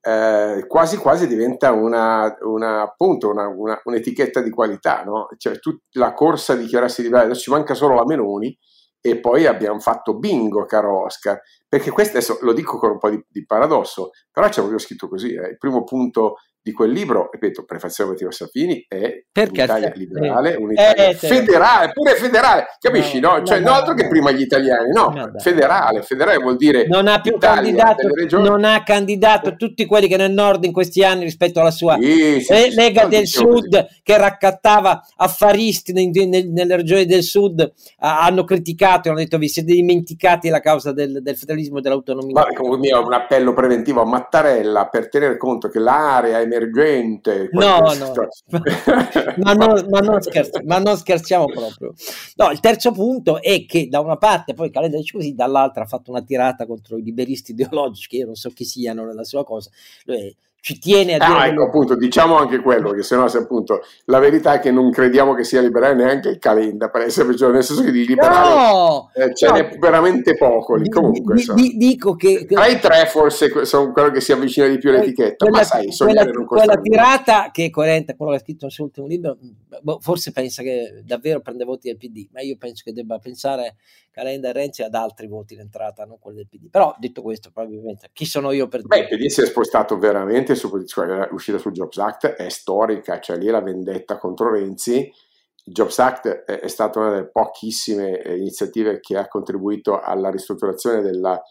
Speaker 2: Eh, quasi quasi diventa una, una appunto una, una, un'etichetta di qualità, no? Cioè, tut- la corsa a dichiararsi liberale, adesso ci manca solo la Meloni, e poi abbiamo fatto bingo, caro Oscar, perché questo lo dico con un po' di, di paradosso, però c'è proprio scritto così, eh. il primo punto di quel libro, ripeto, prefazione Matteo Sapini, è
Speaker 1: Perché
Speaker 2: un'Italia liberale, un'Italia eh, federale, pure federale, capisci? No, no? Cioè, no, non altro che prima gli italiani, no, federale, federale vuol dire
Speaker 1: non ha più candidato, non ha candidato tutti quelli che nel nord in questi anni rispetto alla sua sì, sì, Lega del Sud così. che raccattava affaristi nel, nel, nelle regioni del Sud, hanno criticato e hanno detto vi siete dimenticati la causa del, del federalismo e dell'autonomia.
Speaker 2: Vabbè, comunque mio un appello preventivo a Mattarella per tenere conto che l'area è emergente.
Speaker 1: No, <laughs> no, ma, non, ma, non ma non scherziamo proprio. No, il terzo punto è che da una parte poi Calenda dice così, dall'altra ha fatto una tirata contro i liberisti ideologici, che io non so chi siano nella sua cosa. Lui ci tiene a
Speaker 2: dire. Ah, ecco, appunto, diciamo anche quello, che se no, se appunto la verità è che non crediamo che sia liberale neanche il Calenda, per essere cioè, nel senso che di liberale no, eh, ce no. n'è veramente poco lì. Comunque,
Speaker 1: di, di, dico che,
Speaker 2: tra i tre, forse sono quello che si avvicina di più all'etichetta, quella, ma sai,
Speaker 1: quella, quella tirata che è coerente con quello che ha scritto nel suo ultimo libro, boh, forse pensa che davvero prende voti del PD, ma io penso che debba pensare Calenda e Renzi ad altri voti in entrata, non quelli del PD. Però detto questo, probabilmente chi sono io per
Speaker 2: dire? Beh, il PD si è spostato veramente su cioè, l'uscita sul Jobs Act è storica, cioè lì la vendetta contro Renzi. Il Jobs Act è, è stata una delle pochissime eh, iniziative che ha contribuito alla ristrutturazione della,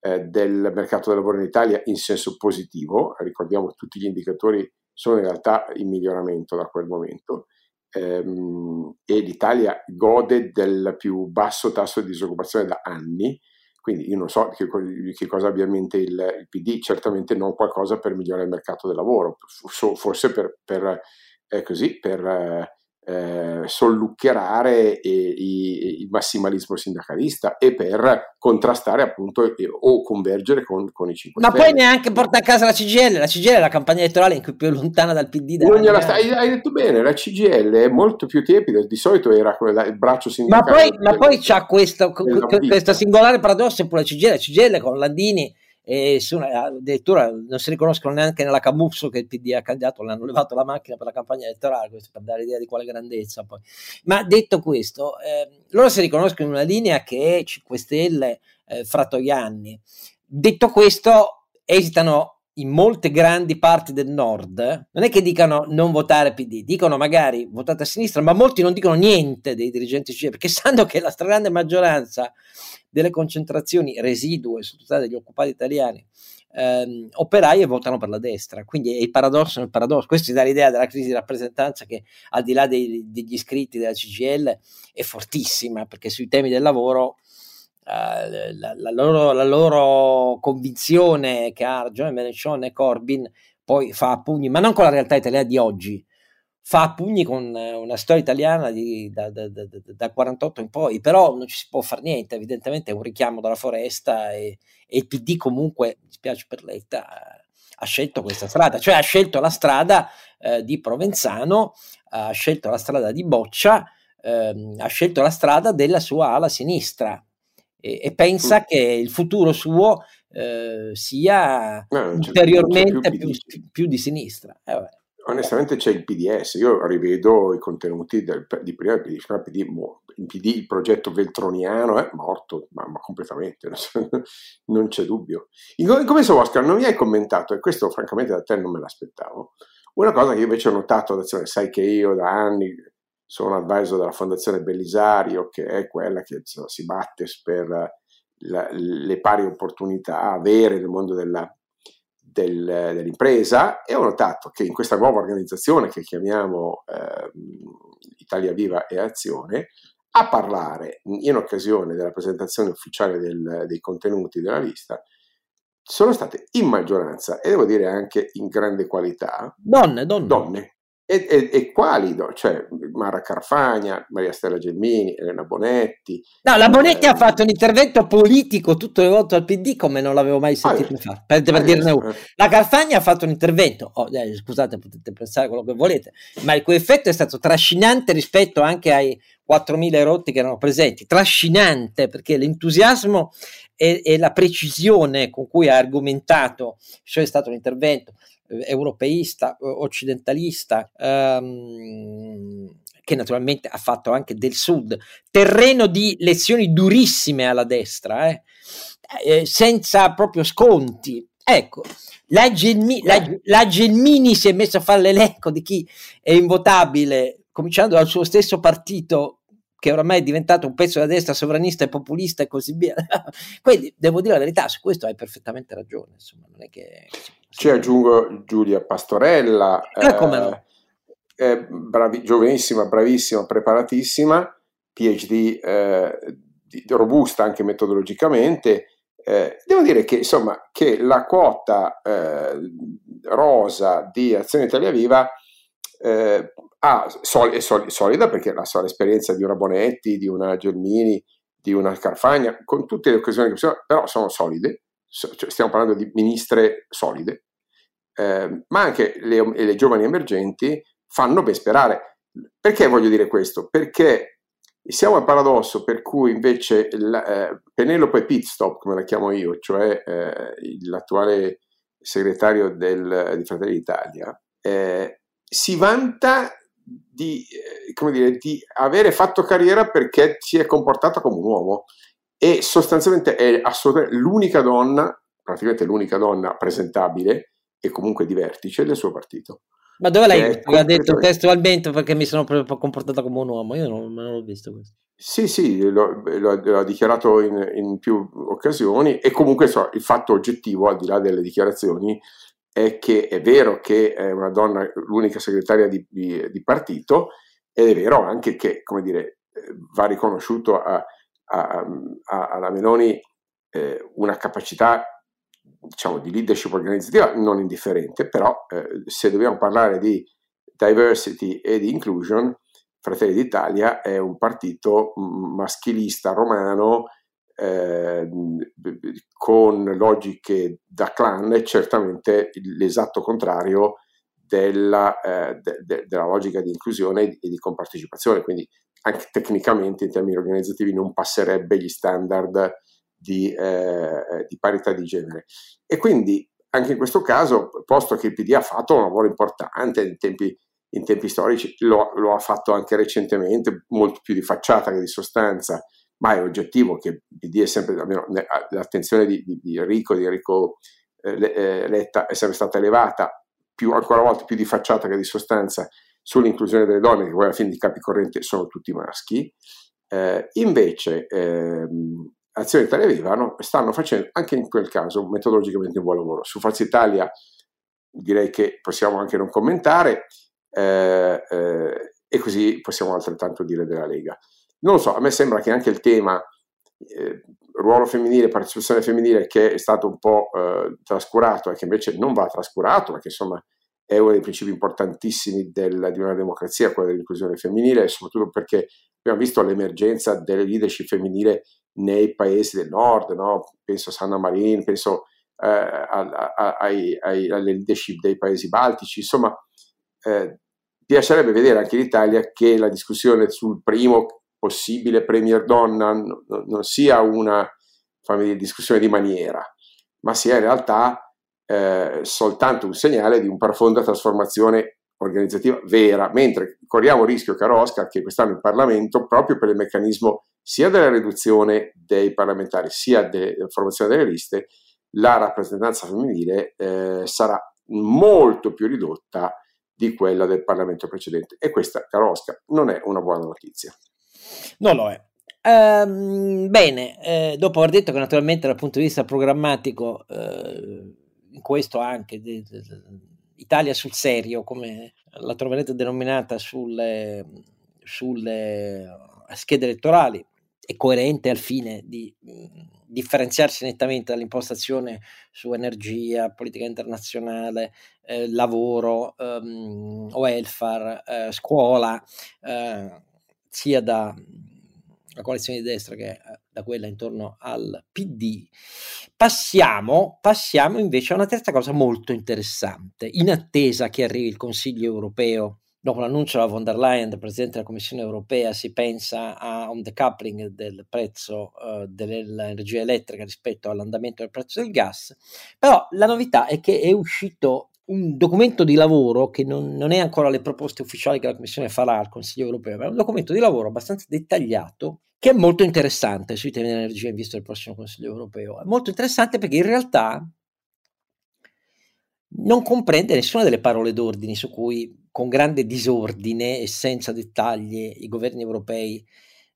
Speaker 2: eh, del mercato del lavoro in Italia in senso positivo. Ricordiamo che tutti gli indicatori sono in realtà in miglioramento da quel momento ehm, e l'Italia gode del più basso tasso di disoccupazione da anni, quindi io non so che, che cosa abbia in mente il, il, PD, certamente non qualcosa per migliorare il mercato del lavoro, forse per, per, eh, così, per eh, eh, solluccherare il massimalismo sindacalista e per contrastare appunto o convergere con, con i 5
Speaker 1: Ma poi neanche porta a casa la CGL, la CGL è la campagna elettorale in cui più lontana dal PD.
Speaker 2: Sta, hai, hai, detto bene, la CGL è molto più tiepida, di solito era quella, il braccio sindacale.
Speaker 1: Ma poi, ma poi c'ha questo, questo singolare paradosso pure la CGL, la CGL con Landini e addirittura non si riconoscono neanche nella Camusso che il PD ha candidato, l'hanno levato la macchina per la campagna elettorale, questo per dare idea di quale grandezza poi. Ma detto questo, eh, loro si riconoscono in una linea che è 5 Stelle eh, Fratoianni. Detto questo, esitano in molte grandi parti del nord, non è che dicano non votare PD, dicono magari votate a sinistra, ma molti non dicono niente dei dirigenti CGIL perché sanno che la stragrande maggioranza delle concentrazioni residue, soprattutto degli occupati italiani, ehm, operaie votano per la destra. Quindi è il paradosso nel paradosso. Questo ci dà l'idea della crisi di rappresentanza che al di là dei, degli iscritti della CGL è fortissima perché sui temi del lavoro Uh, la, la, loro, la, loro, convinzione che ha ragione Menechon e Corbyn poi fa a pugni, ma non con la realtà italiana di oggi, fa a pugni con una storia italiana di, da, da, da, da, 48 in poi, però non ci si può fare niente, evidentemente è un richiamo dalla foresta e, e il PD comunque, mi spiace per Letta, ha scelto questa strada, cioè ha scelto la strada eh, di Provenzano, ha scelto la strada di Boccia, ehm, ha scelto la strada della sua ala sinistra e, e pensa mm. che il futuro suo eh, sia no, ulteriormente più, più, più, di sinistra. Eh,
Speaker 2: onestamente c'è il PDS, io rivedo i contenuti del, di prima PD, il PD, il progetto veltroniano è morto, ma, ma completamente, <laughs> non c'è dubbio. In, in commesso Oscar non mi hai commentato, e questo francamente da te non me l'aspettavo, una cosa che invece ho notato ad sai che io da anni sono advisor della Fondazione Bellisario, che è quella che insomma, si batte per la, le pari opportunità avere nel mondo della, del, dell'impresa e ho notato che in questa nuova organizzazione che chiamiamo eh, Italia Viva e Azione, a parlare in occasione della presentazione ufficiale del, dei contenuti della lista sono state in maggioranza e devo dire anche in grande qualità
Speaker 1: donne, donne.
Speaker 2: donne e, e, e, quali? Cioè, Mara Carfagna, Maria Stella Gelmini, Elena Bonetti.
Speaker 1: No, la Bonetti eh, ha fatto un intervento politico tutto rivolto al PD come non l'avevo mai sentito ah, fare. Per, per ah, dirne uno. La Carfagna ha fatto un intervento, oh, eh, scusate, potete pensare quello che volete, ma il cui effetto è stato trascinante rispetto anche ai 4.000 rotti che erano presenti. Trascinante perché l'entusiasmo e, e la precisione con cui ha argomentato, cioè è stato un intervento europeista, occidentalista, ehm, che naturalmente ha fatto anche del Sud, terreno di lezioni durissime alla destra, eh, eh, senza proprio sconti. Ecco, la, Gelmi, la, la Gelmini si è messa a fare l'elenco di chi è invotabile, cominciando dal suo stesso partito che oramai è diventato un pezzo della destra sovranista e populista e così via. <laughs> Quindi devo dire la verità, su questo hai perfettamente ragione. Insomma, non è che...
Speaker 2: Ci aggiungo Giulia Pastorella,
Speaker 1: eh, come no?
Speaker 2: eh, bravi, giovanissima, bravissima, preparatissima, PhD eh, robusta anche metodologicamente. Eh, devo dire che, insomma, che la quota eh, rosa di Azione Italia Viva eh, ha, sol- è sol- solida perché la sola esperienza di una Bonetti, di una Gelmini, di una Carfagna, con tutte le occasioni che sono, però sono solide, so- cioè stiamo parlando di ministre solide, eh, ma anche le, le, giovani emergenti fanno ben sperare. Perché voglio dire questo? Perché siamo al paradosso per cui invece la, eh, Penelope Pitstop, come la chiamo io, cioè eh, l'attuale segretario del, di Fratelli d'Italia, eh, si vanta di, eh, dire, di, avere fatto carriera perché si è comportata come un uomo e sostanzialmente è l'unica donna, praticamente l'unica donna presentabile e comunque di vertice del suo partito.
Speaker 1: Ma dove l'hai visto? L'ha detto testualmente perché mi sono comportato come un uomo, io non, non l'ho visto questo.
Speaker 2: Sì, sì, l'ho, l'ho, l'ho dichiarato in, in, più occasioni e comunque so, il fatto oggettivo, al di là delle dichiarazioni, è che è vero che è una donna l'unica segretaria di, di, di partito ed è vero anche che, come dire, va riconosciuto a, a, a, alla Meloni eh, una capacità diciamo, di leadership organizzativa non indifferente, però eh, se dobbiamo parlare di diversity e di inclusion, Fratelli d'Italia è un partito maschilista romano eh, con logiche da clan certamente l'esatto contrario della, eh, de, de, della logica di inclusione e di, compartecipazione, quindi anche tecnicamente in termini organizzativi non passerebbe gli standard di, eh, di parità di genere. E quindi anche in questo caso, posto che il PD ha fatto un lavoro importante in tempi, in tempi storici, lo, lo, ha fatto anche recentemente, molto più di facciata che di sostanza, ma è oggettivo che il PD è sempre, almeno l'attenzione di, di, di Enrico, di Enrico eh, eh, Letta è sempre stata elevata, più, ancora una volta più di facciata che di sostanza, sull'inclusione delle donne, che poi alla fine di capi corrente sono tutti maschi. Eh, invece ehm, Azione Italia Viva no, stanno facendo anche in quel caso metodologicamente un buon lavoro. Su Forza Italia direi che possiamo anche non commentare eh, eh, e così possiamo altrettanto dire della Lega non lo so, a me sembra che anche il tema eh, ruolo femminile, partecipazione femminile, che è stato un po' eh, trascurato e che invece non va trascurato, perché insomma è uno dei principi importantissimi del, di una democrazia, quello dell'inclusione femminile, soprattutto perché abbiamo visto l'emergenza delle leadership femminile nei paesi del nord, no? penso a Sanna Marin, penso eh, a, a, ai, ai, alle leadership dei paesi baltici, insomma eh, piacerebbe vedere anche in Italia che la discussione sul primo possibile premier donna non, non sia una dire, discussione di maniera, ma sia in realtà eh, soltanto un segnale di una profonda trasformazione organizzativa vera, mentre corriamo il rischio, caro Oscar, che quest'anno in Parlamento, proprio per il meccanismo sia della riduzione dei parlamentari sia della formazione delle liste, la rappresentanza femminile eh, sarà molto più ridotta di quella del Parlamento precedente. E questa, caro Oscar, non è una buona notizia.
Speaker 1: Non lo è. Um, bene, eh, dopo aver detto che naturalmente dal punto di vista programmatico, eh, questo anche de, de, de, Italia sul serio, come la troverete denominata sulle, sulle schede elettorali, è coerente al fine di mh, differenziarsi nettamente dall'impostazione su energia, politica internazionale, eh, lavoro, ehm, welfare, eh, scuola, eh, sia da la coalizione di destra che eh, da quella intorno al PD. Passiamo, passiamo invece a una terza cosa molto interessante. In attesa che arrivi il Consiglio europeo dopo l'annuncio della von der Leyen, del Presidente della Commissione europea, si pensa a un decoupling del prezzo uh, dell'energia elettrica rispetto all'andamento del prezzo del gas, però la novità è che è uscito un documento di lavoro che non, non, è ancora le proposte ufficiali che la Commissione farà al Consiglio europeo, ma è un documento di lavoro abbastanza dettagliato che è molto interessante sui temi dell'energia in vista del prossimo Consiglio europeo. È molto interessante perché in realtà non comprende nessuna delle parole d'ordine su cui con grande disordine e senza dettagli i governi europei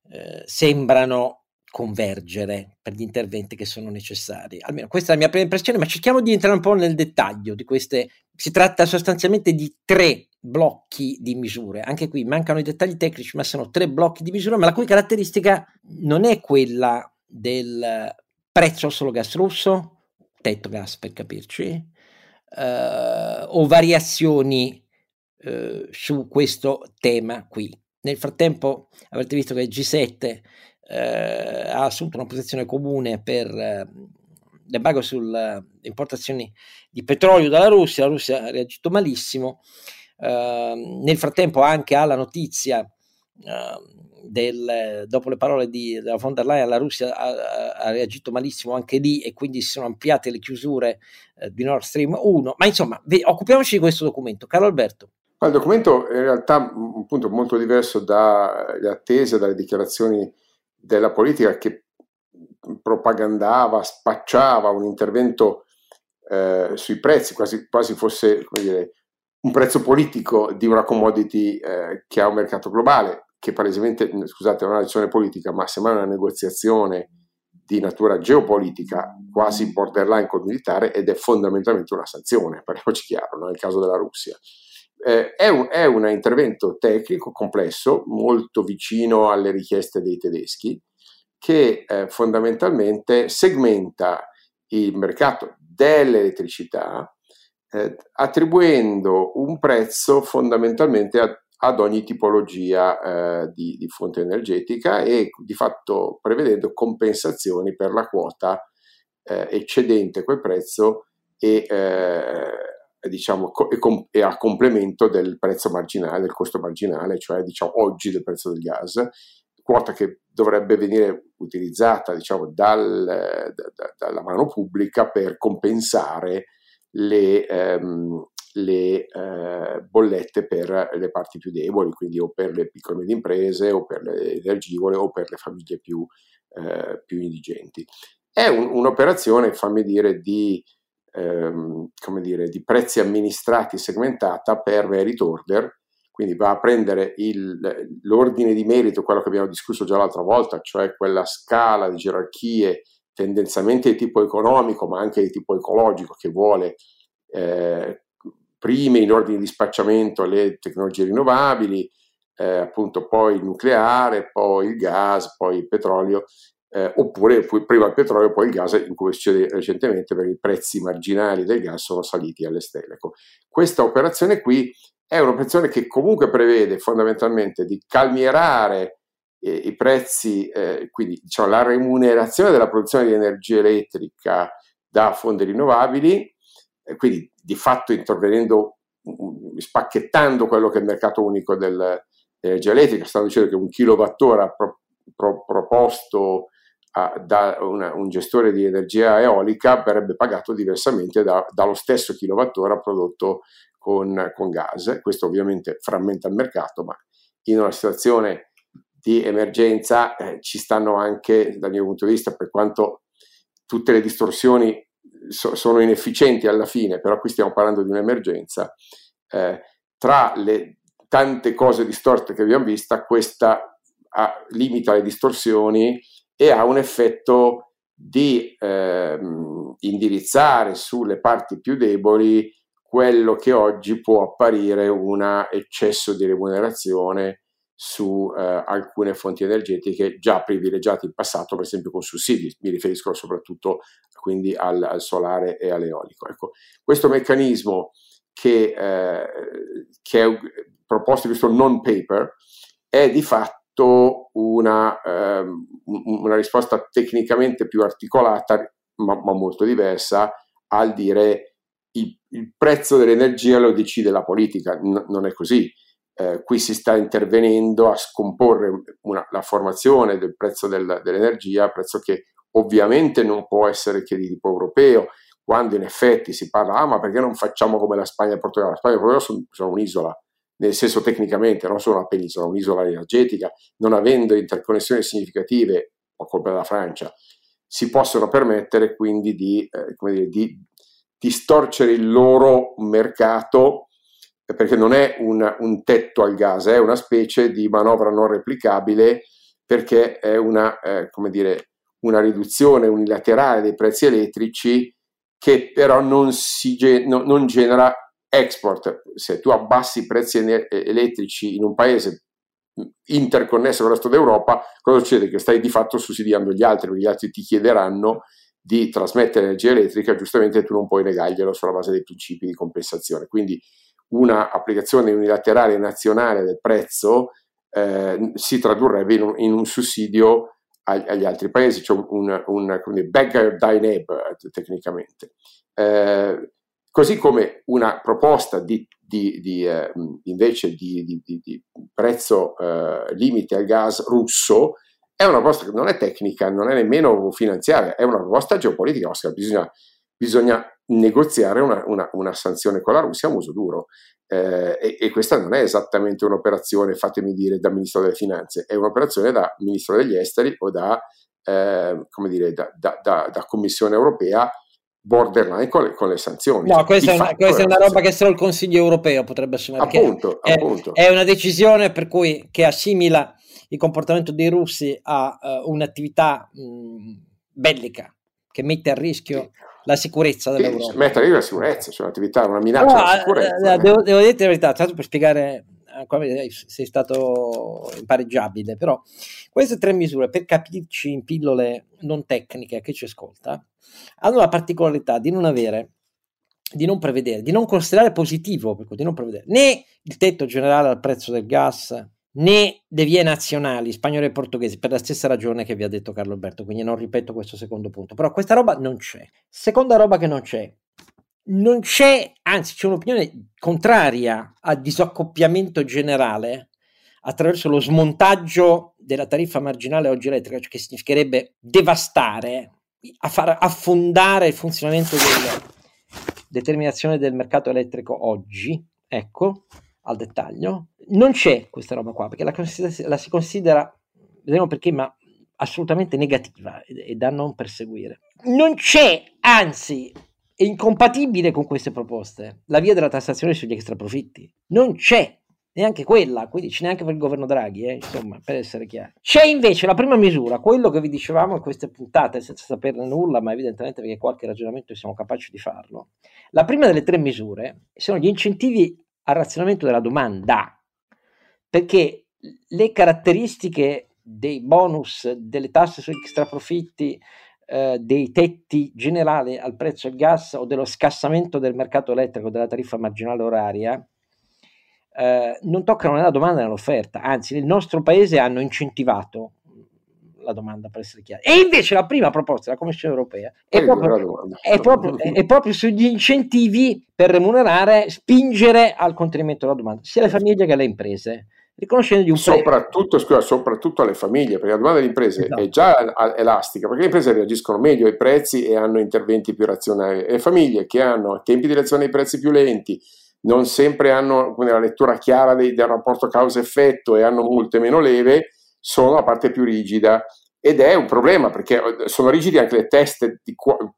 Speaker 1: eh, sembrano convergere per gli interventi che sono necessari. Almeno questa è la mia prima impressione, ma cerchiamo di entrare un po' nel dettaglio di queste. Si tratta sostanzialmente di tre blocchi di misure. Anche qui mancano i dettagli tecnici, ma sono tre blocchi di misure, ma la cui caratteristica non è quella del prezzo solo gas russo, tetto gas per capirci, eh, o variazioni eh, su questo tema qui. Nel frattempo avete visto che il G7 eh, ha assunto una posizione comune per eh, l'embargo sulle importazioni di petrolio dalla Russia, la Russia ha reagito malissimo, uh, nel frattempo anche alla notizia uh, del, dopo le parole di, della von der Leyen la Russia ha, ha, reagito malissimo anche lì e quindi si sono ampliate le chiusure uh, di Nord Stream 1, ma insomma ve, occupiamoci di questo documento. Carlo Alberto.
Speaker 2: Il documento è in realtà un punto molto diverso dalle attese, dalle dichiarazioni della politica che propagandava, spacciava un intervento eh, sui prezzi, quasi, quasi fosse dire, un prezzo politico di una commodity eh, che ha un mercato globale, che palesemente, scusate, è una lezione politica, ma semmai una negoziazione di natura geopolitica quasi borderline col militare ed è fondamentalmente una sanzione, parliamoci chiaro, nel caso della Russia eh, è, un, è un intervento tecnico complesso, molto vicino alle richieste dei tedeschi, che eh, fondamentalmente segmenta il mercato dell'elettricità eh, attribuendo un prezzo fondamentalmente a, ad ogni tipologia eh, di, di, fonte energetica e di fatto prevedendo compensazioni per la quota eh, eccedente quel prezzo e eh, diciamo, e, com- e, a complemento del prezzo marginale, del costo marginale, cioè diciamo, oggi del prezzo del gas, quota che dovrebbe venire utilizzata diciamo, dal, da, dalla mano pubblica per compensare le, ehm, le eh, bollette per le parti più deboli, quindi o per le piccole e medie imprese o per le energivore o per le famiglie più, eh, più indigenti. È un, un'operazione, fammi dire, di ehm, come dire, di prezzi amministrati segmentata per merit order, quindi va a prendere il, l'ordine di merito, quello che abbiamo discusso già l'altra volta, cioè quella scala di gerarchie tendenzialmente di tipo economico ma anche di tipo ecologico che vuole eh, prime in ordine di spacciamento le tecnologie rinnovabili, eh, appunto poi il nucleare, poi il gas, poi il petrolio eh, oppure prima il petrolio e poi il gas, in come succede recentemente perché i prezzi marginali del gas sono saliti alle stelle. Ecco, questa operazione qui è un'operazione che comunque prevede fondamentalmente di calmierare eh, i prezzi, eh, quindi diciamo, la remunerazione della produzione di energia elettrica da fonti rinnovabili, eh, quindi di fatto intervenendo, mm, spacchettando quello che è il mercato unico del, dell'energia elettrica, stanno dicendo che un kilowattora pro, pro, proposto da una, un gestore di energia eolica verrebbe pagato diversamente da, dallo stesso kilowattora prodotto con, con gas. Questo ovviamente frammenta il mercato, ma in una situazione di emergenza eh, ci stanno anche, dal mio punto di vista, per quanto tutte le distorsioni so, sono inefficienti alla fine, però qui stiamo parlando di un'emergenza, eh, tra le tante cose distorte che abbiamo visto, questa ha, limita le distorsioni e ha un effetto di eh, indirizzare sulle parti più deboli quello che oggi può apparire un eccesso di remunerazione su eh, alcune fonti energetiche già privilegiate in passato, per esempio con sussidi, mi riferisco soprattutto quindi al, al solare e all'eolico. Ecco, questo meccanismo che, eh, che è proposto in questo non paper è di fatto una, eh, una risposta tecnicamente più articolata, ma, ma molto diversa, al dire il, il prezzo dell'energia lo decide la politica, N- non è così. Eh, qui si sta intervenendo a scomporre una, la formazione del prezzo del, dell'energia, prezzo che ovviamente non può essere che di tipo europeo, quando in effetti si parla, ah ma perché non facciamo come la Spagna e il Portogallo? La Spagna e il Portogallo sono, sono un'isola, nel senso tecnicamente non sono una penisola, un'isola energetica, non avendo interconnessioni significative, o colpa della Francia, si possono permettere quindi di, eh, dire, di distorcere il loro mercato perché non è un, un, tetto al gas, è una specie di manovra non replicabile perché è una, eh, dire, una riduzione unilaterale dei prezzi elettrici che però non, si, no, non genera export. Se tu abbassi i prezzi elettrici in un paese interconnesso con il resto d'Europa, cosa succede? Che stai di fatto sussidiando gli altri, perché gli altri ti chiederanno di trasmettere energia elettrica, giustamente tu non puoi negarglielo sulla base dei principi di compensazione. Quindi una applicazione unilaterale nazionale del prezzo eh, si tradurrebbe in un, in un sussidio agli, agli, altri paesi, cioè un, un, un beggar die neighbor tecnicamente. Eh, così come una proposta di, di, di eh, invece di, di prezzo eh, limite al gas russo è una proposta che non è tecnica, non è nemmeno finanziaria, è una proposta geopolitica, bisogna, bisogna negoziare una, una, una, sanzione con la Russia a uso duro. Eh, e, e, questa non è esattamente un'operazione, fatemi dire, da Ministro delle Finanze, è un'operazione da Ministro degli Esteri o da, eh, come dire, da, da, da, Commissione Europea borderline con le, con le sanzioni.
Speaker 1: No, questa, è una, questa è una, roba che solo il Consiglio Europeo potrebbe assumere.
Speaker 2: Appunto,
Speaker 1: è,
Speaker 2: appunto.
Speaker 1: è, una decisione per cui, che assimila il comportamento dei russi a uh, un'attività mh, bellica che mette a rischio la sicurezza dell'Europa.
Speaker 2: Sì, mettere la sicurezza, cioè un'attività, una minaccia no, alla sicurezza.
Speaker 1: Eh, devo, devo dirti la verità, tanto per spiegare sei stato impareggiabile, però queste tre misure, per capirci in pillole non tecniche a chi ci ascolta, hanno la particolarità di non avere, di non prevedere, di non considerare positivo, di non prevedere né il tetto generale al prezzo del gas, né le vie nazionali spagnole e portoghesi per la stessa ragione che vi ha detto Carlo Alberto, quindi non ripeto questo secondo punto, però questa roba non c'è. Seconda roba che non c'è, non c'è, anzi c'è un'opinione contraria al disaccoppiamento generale attraverso lo smontaggio della tariffa marginale oggi elettrica, cioè che significherebbe devastare, a far affondare il funzionamento della determinazione del mercato elettrico oggi, ecco, al dettaglio. Non c'è questa roba qua, perché la, la si considera, vedremo perché, ma assolutamente negativa e, e da non perseguire. Non c'è, anzi, è incompatibile con queste proposte la via della tassazione sugli extraprofitti. Non c'è neanche quella, quindi c'è neanche per il governo Draghi, eh, insomma, per essere chiari. C'è invece la prima misura, quello che vi dicevamo in queste puntate, senza saperne nulla, ma evidentemente perché qualche ragionamento siamo capaci di farlo. La prima delle tre misure sono gli incentivi al razionamento della domanda, perché le caratteristiche dei bonus, delle tasse sugli extraprofitti, eh, dei tetti generali al prezzo del gas o dello scassamento del mercato elettrico della tariffa marginale oraria, eh, non toccano né la domanda né l'offerta, anzi nel nostro paese hanno incentivato la domanda per essere chiari. E invece la prima proposta della Commissione europea è proprio, è, proprio, è proprio, sugli incentivi per remunerare, spingere al contenimento della domanda, sia alle famiglie che alle imprese. Riconoscendo di un
Speaker 2: soprattutto, scusa, soprattutto alle famiglie, perché la domanda delle imprese esatto. è già elastica, perché le imprese reagiscono meglio ai prezzi e hanno interventi più razionali. E le famiglie che hanno tempi di reazione ai prezzi più lenti, non sempre hanno la lettura chiara dei, del rapporto causa-effetto e hanno multe meno leve, sono la parte più rigida. Ed è un problema perché eh, sono rigidi anche le teste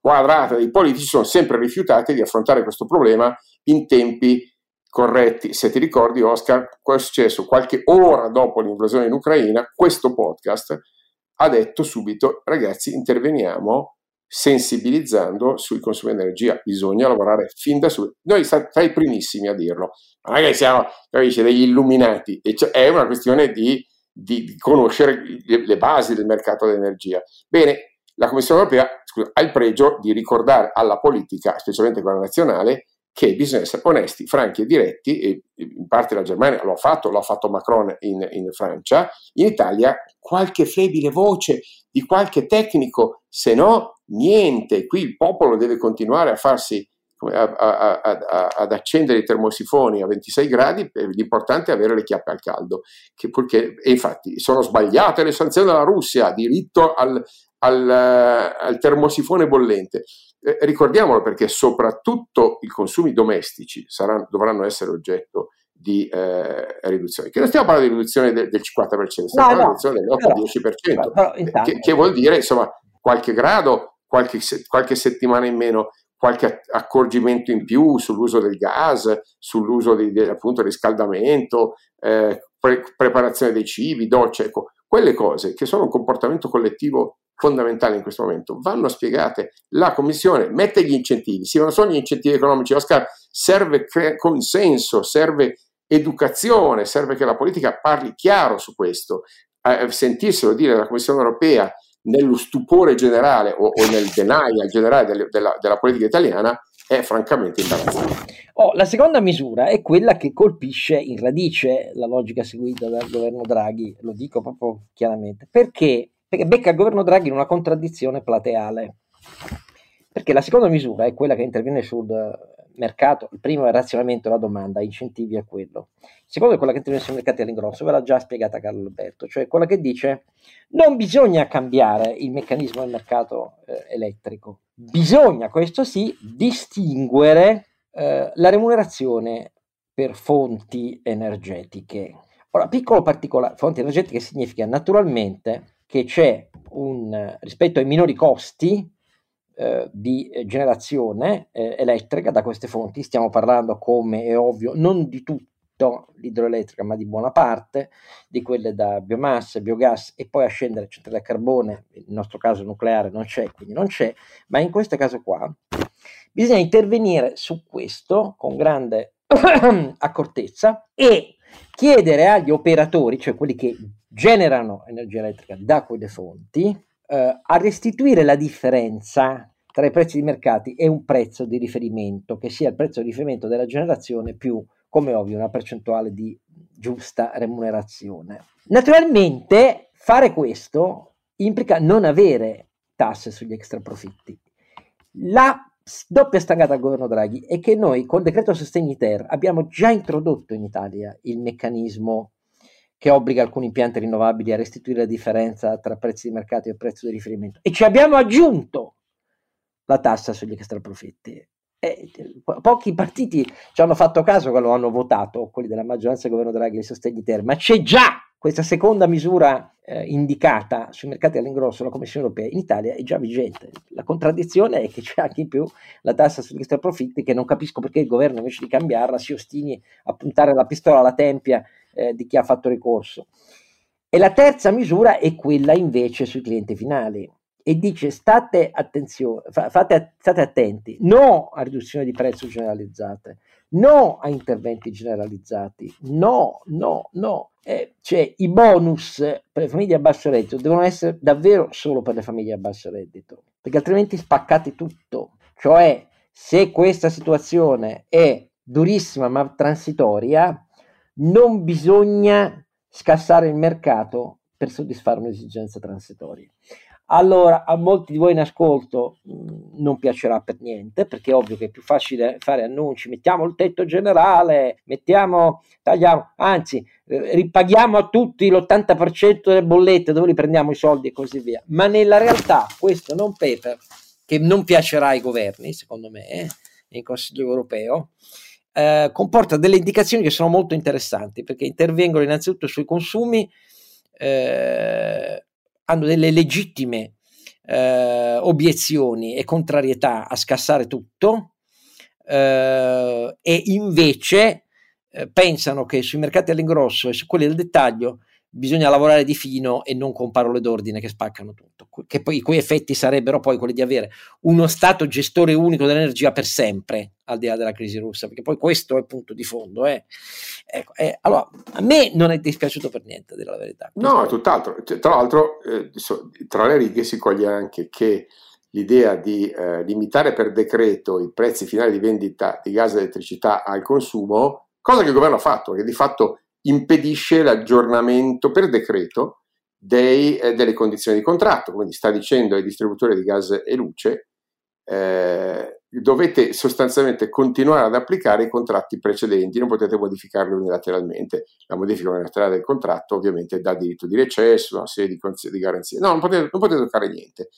Speaker 2: quadrate dei politici, sono sempre rifiutate di affrontare questo problema in tempi corretti. Se ti ricordi, Oscar, cosa è successo? Qualche ora dopo l'invasione in Ucraina, questo podcast ha detto subito, ragazzi, interveniamo sensibilizzando sui consumi di energia. Bisogna lavorare fin da subito. Noi siamo tra i primissimi a dirlo, ma siamo capisci, degli illuminati, e cioè, è una questione di, di, di conoscere le, le, basi del mercato dell'energia. Bene, la Commissione europea scusa, ha il pregio di ricordare alla politica, specialmente quella nazionale, che bisogna essere onesti, franchi e diretti, e in parte la Germania lo ha fatto, lo ha fatto Macron in, in Francia, in Italia qualche flebile voce di qualche tecnico, se no niente, qui il popolo deve continuare a farsi a, a, a, ad accendere i termosifoni a 26 gradi, l'importante è avere le chiappe al caldo. Che, perché, e infatti sono sbagliate le sanzioni della Russia, diritto al, al, al termosifone bollente. Eh, ricordiamolo perché soprattutto i consumi domestici saranno, dovranno essere oggetto di eh, riduzione. Che non stiamo parlando di riduzione del, del 50%, stiamo no, parlando no, di riduzione dell'8-10%, che, che, vuol dire insomma qualche grado, qualche, qualche settimana in meno, qualche accorgimento in più sull'uso del gas, sull'uso di, di appunto riscaldamento, eh, pre- preparazione dei cibi, docce, ecco, quelle cose che sono un comportamento collettivo fondamentale in questo momento, vanno spiegate. La Commissione mette gli incentivi, sì, non sono gli incentivi economici, Oscar, serve cre- consenso, serve educazione, serve che la politica parli chiaro su questo. Eh, sentirselo dire dalla Commissione europea nello stupore generale o, o nel denial generale del, della, della, politica italiana è francamente imbarazzante.
Speaker 1: Oh, la seconda misura è quella che colpisce in radice la logica seguita dal governo Draghi, lo dico proprio chiaramente, perché perché becca il governo Draghi in una contraddizione plateale. Perché la seconda misura è quella che interviene sul mercato, il primo è il razionamento della domanda, incentivi a quello. Il secondo è quella che interviene sui mercati all'ingrosso, ve l'ha già spiegata Carlo Alberto, cioè quella che dice non bisogna cambiare il meccanismo del mercato eh, elettrico, bisogna, questo sì, distinguere eh, la remunerazione per fonti energetiche. Ora, piccolo particolare, fonti energetiche significa naturalmente che c'è un, rispetto ai minori costi eh, di generazione eh, elettrica da queste fonti, stiamo parlando come è ovvio, non di tutto l'idroelettrica, ma di buona parte, di quelle da biomassa, biogas e poi a scendere centrale a carbone, nel nostro caso nucleare non c'è, quindi non c'è, ma in questo caso qua bisogna intervenire su questo con grande <coughs> accortezza e chiedere agli operatori, cioè quelli che generano energia elettrica da quelle fonti, eh, a restituire la differenza tra i prezzi di mercati e un prezzo di riferimento, che sia il prezzo di riferimento della generazione più, come ovvio, una percentuale di giusta remunerazione. Naturalmente fare questo implica non avere tasse sugli extra profitti. La doppia stangata al governo Draghi è che noi col decreto sostegni ter abbiamo già introdotto in Italia il meccanismo che obbliga alcuni impianti rinnovabili a restituire la differenza tra prezzi di mercato e prezzo di riferimento. E ci abbiamo aggiunto la tassa sugli extraprofitti. E po- pochi partiti ci hanno fatto caso lo hanno votato, quelli della maggioranza del governo Draghi e sostegni ter, ma c'è già questa seconda misura eh, indicata sui mercati all'ingrosso dalla Commissione europea in Italia è già vigente. La contraddizione è che c'è anche in più la tassa sugli extraprofitti che non capisco perché il governo invece di cambiarla si ostini a puntare la pistola alla tempia eh, di chi ha fatto ricorso. E la terza misura è quella invece sui clienti finali e dice state, fate, state attenti, no a riduzioni di prezzo generalizzate, no a interventi generalizzati, no, no, no. Eh, cioè i bonus per le famiglie a basso reddito devono essere davvero solo per le famiglie a basso reddito, perché altrimenti spaccate tutto. Cioè se questa situazione è durissima ma transitoria, non bisogna scassare il mercato per soddisfare un'esigenza transitoria. Allora, a molti di voi in ascolto mh, mm, non piacerà per niente, perché è ovvio che è più facile fare annunci, mettiamo il tetto generale, mettiamo, tagliamo, anzi, eh, ripaghiamo a tutti l'80% delle bollette, dove li prendiamo i soldi e così via. Ma nella realtà questo non paper, che non piacerà ai governi, secondo me, eh, in Consiglio europeo, eh, comporta delle indicazioni che sono molto interessanti perché intervengono innanzitutto sui consumi, eh, hanno delle legittime eh, obiezioni e contrarietà a scassare tutto eh, e invece eh, pensano che sui mercati all'ingrosso e su quelli del dettaglio bisogna lavorare di fino e non con parole d'ordine che spaccano tutto, che poi i cui effetti sarebbero poi quelli di avere uno Stato gestore unico dell'energia per sempre, al di là della crisi russa, perché poi questo è il punto di fondo. Eh. Ecco, eh, allora, a me non è dispiaciuto per niente, a dire la verità.
Speaker 2: Questo no, è tutt'altro. Tra l'altro, eh, tra le righe si coglie anche che l'idea di eh, limitare per decreto i prezzi finali di vendita di gas e elettricità al consumo, cosa che il governo ha fatto, che di fatto impedisce l'aggiornamento per decreto dei, eh, delle condizioni di contratto, quindi sta dicendo ai distributori di gas e luce eh, dovete sostanzialmente continuare ad applicare i contratti precedenti, non potete modificarli unilateralmente. La modifica unilaterale del contratto ovviamente dà diritto di recesso, una serie di, di garanzie. No, non potete, non potete toccare niente.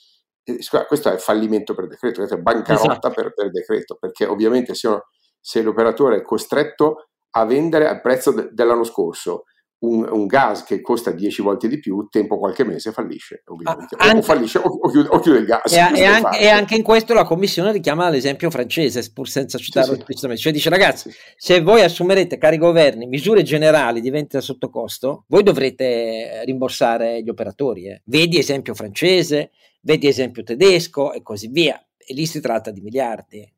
Speaker 2: Eh, questo è fallimento per decreto, questo è bancarotta esatto. per, per, decreto, perché ovviamente se, uno, se l'operatore è costretto a vendere al prezzo de- dell'anno scorso un, un, gas che costa 10 volte di più, tempo qualche mese fallisce, ovviamente. Ah, anche, o fallisce o, o, chiude, o, chiude, il gas.
Speaker 1: E, <laughs> e, anche, e, anche, in questo la Commissione richiama l'esempio francese, pur senza citarlo sì, esplicitamente. Cioè dice, ragazzi, sì. se voi assumerete, cari governi, misure generali di vendita sotto costo, voi dovrete rimborsare gli operatori. Eh. Vedi esempio francese, vedi esempio tedesco e così via. E lì si tratta di miliardi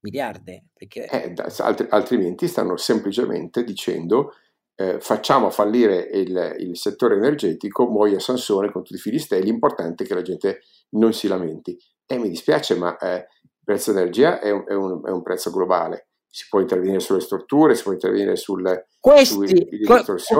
Speaker 1: miliardi. Perché...
Speaker 2: Eh, altri, altrimenti stanno semplicemente dicendo eh, facciamo fallire il, il, settore energetico, muoia Sansone con tutti i filistelli, l'importante è che la gente non si lamenti. E mi dispiace, ma eh, il prezzo dell'energia è un, è, un, è un prezzo globale si può intervenire sulle strutture, si può intervenire sul,
Speaker 1: Questi.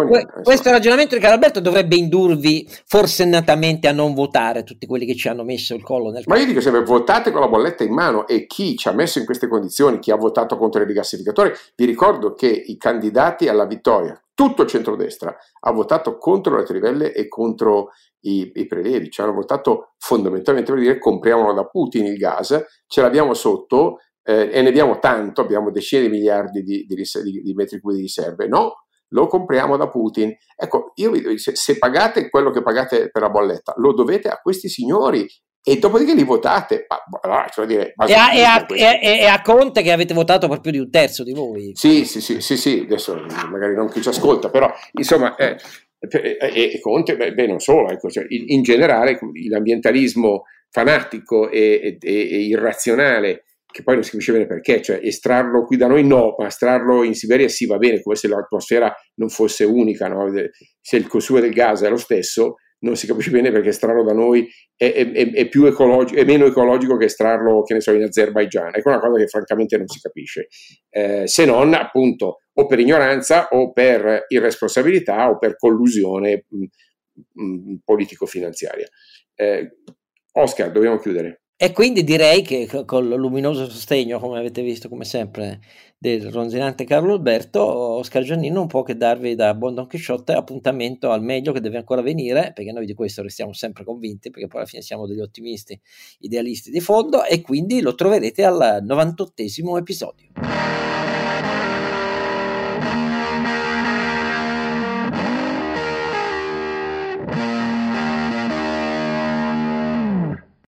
Speaker 1: Que, questo ragionamento di Caralberto dovrebbe indurvi forsennatamente a non votare tutti quelli che ci hanno messo il collo nel
Speaker 2: Ma io dico sempre votate con la bolletta in mano e chi ci ha messo in queste condizioni, chi ha votato contro i rigassificatori, vi ricordo che i candidati alla vittoria, tutto il centrodestra, ha votato contro le trivelle e contro i, i prelievi, ci hanno votato fondamentalmente per dire compriamolo da Putin il gas, ce l'abbiamo sotto, eh, e ne abbiamo tanto, abbiamo decine di miliardi di, di, di, di metri cubi di riserve. No, lo compriamo da Putin. Ecco, io vi dico, se, se, pagate quello che pagate per la bolletta, lo dovete a questi signori e dopodiché li votate. Ma, cioè dire,
Speaker 1: e, a, e, a, e, a, Conte che avete votato per più di un terzo di voi.
Speaker 2: Sì, sì, sì, sì, sì. adesso magari non chi ci ascolta, però insomma... Eh, e, e, Conte, beh, beh non solo, ecco, cioè, in, in, generale l'ambientalismo fanatico e, irrazionale che poi non si capisce bene perché, cioè estrarlo qui da noi no, ma estrarlo in Siberia sì va bene, come se l'atmosfera non fosse unica, no? se il consumo del gas è lo stesso, non si capisce bene perché estrarlo da noi è, è, è, più ecologico, è meno ecologico che estrarlo, che ne so, in Azerbaigian. Ecco una cosa che francamente non si capisce, eh, se non appunto o per ignoranza o per irresponsabilità o per collusione mh, mh, politico-finanziaria. Eh, Oscar, dobbiamo chiudere.
Speaker 1: E quindi direi che con il luminoso sostegno, come avete visto, come sempre, del ronzinante Carlo Alberto, Oscar Giannino non può che darvi da buon Don Chisciotte appuntamento al meglio che deve ancora venire, perché noi di questo restiamo sempre convinti, perché poi alla fine siamo degli ottimisti, idealisti di fondo, e quindi lo troverete al 98 episodio.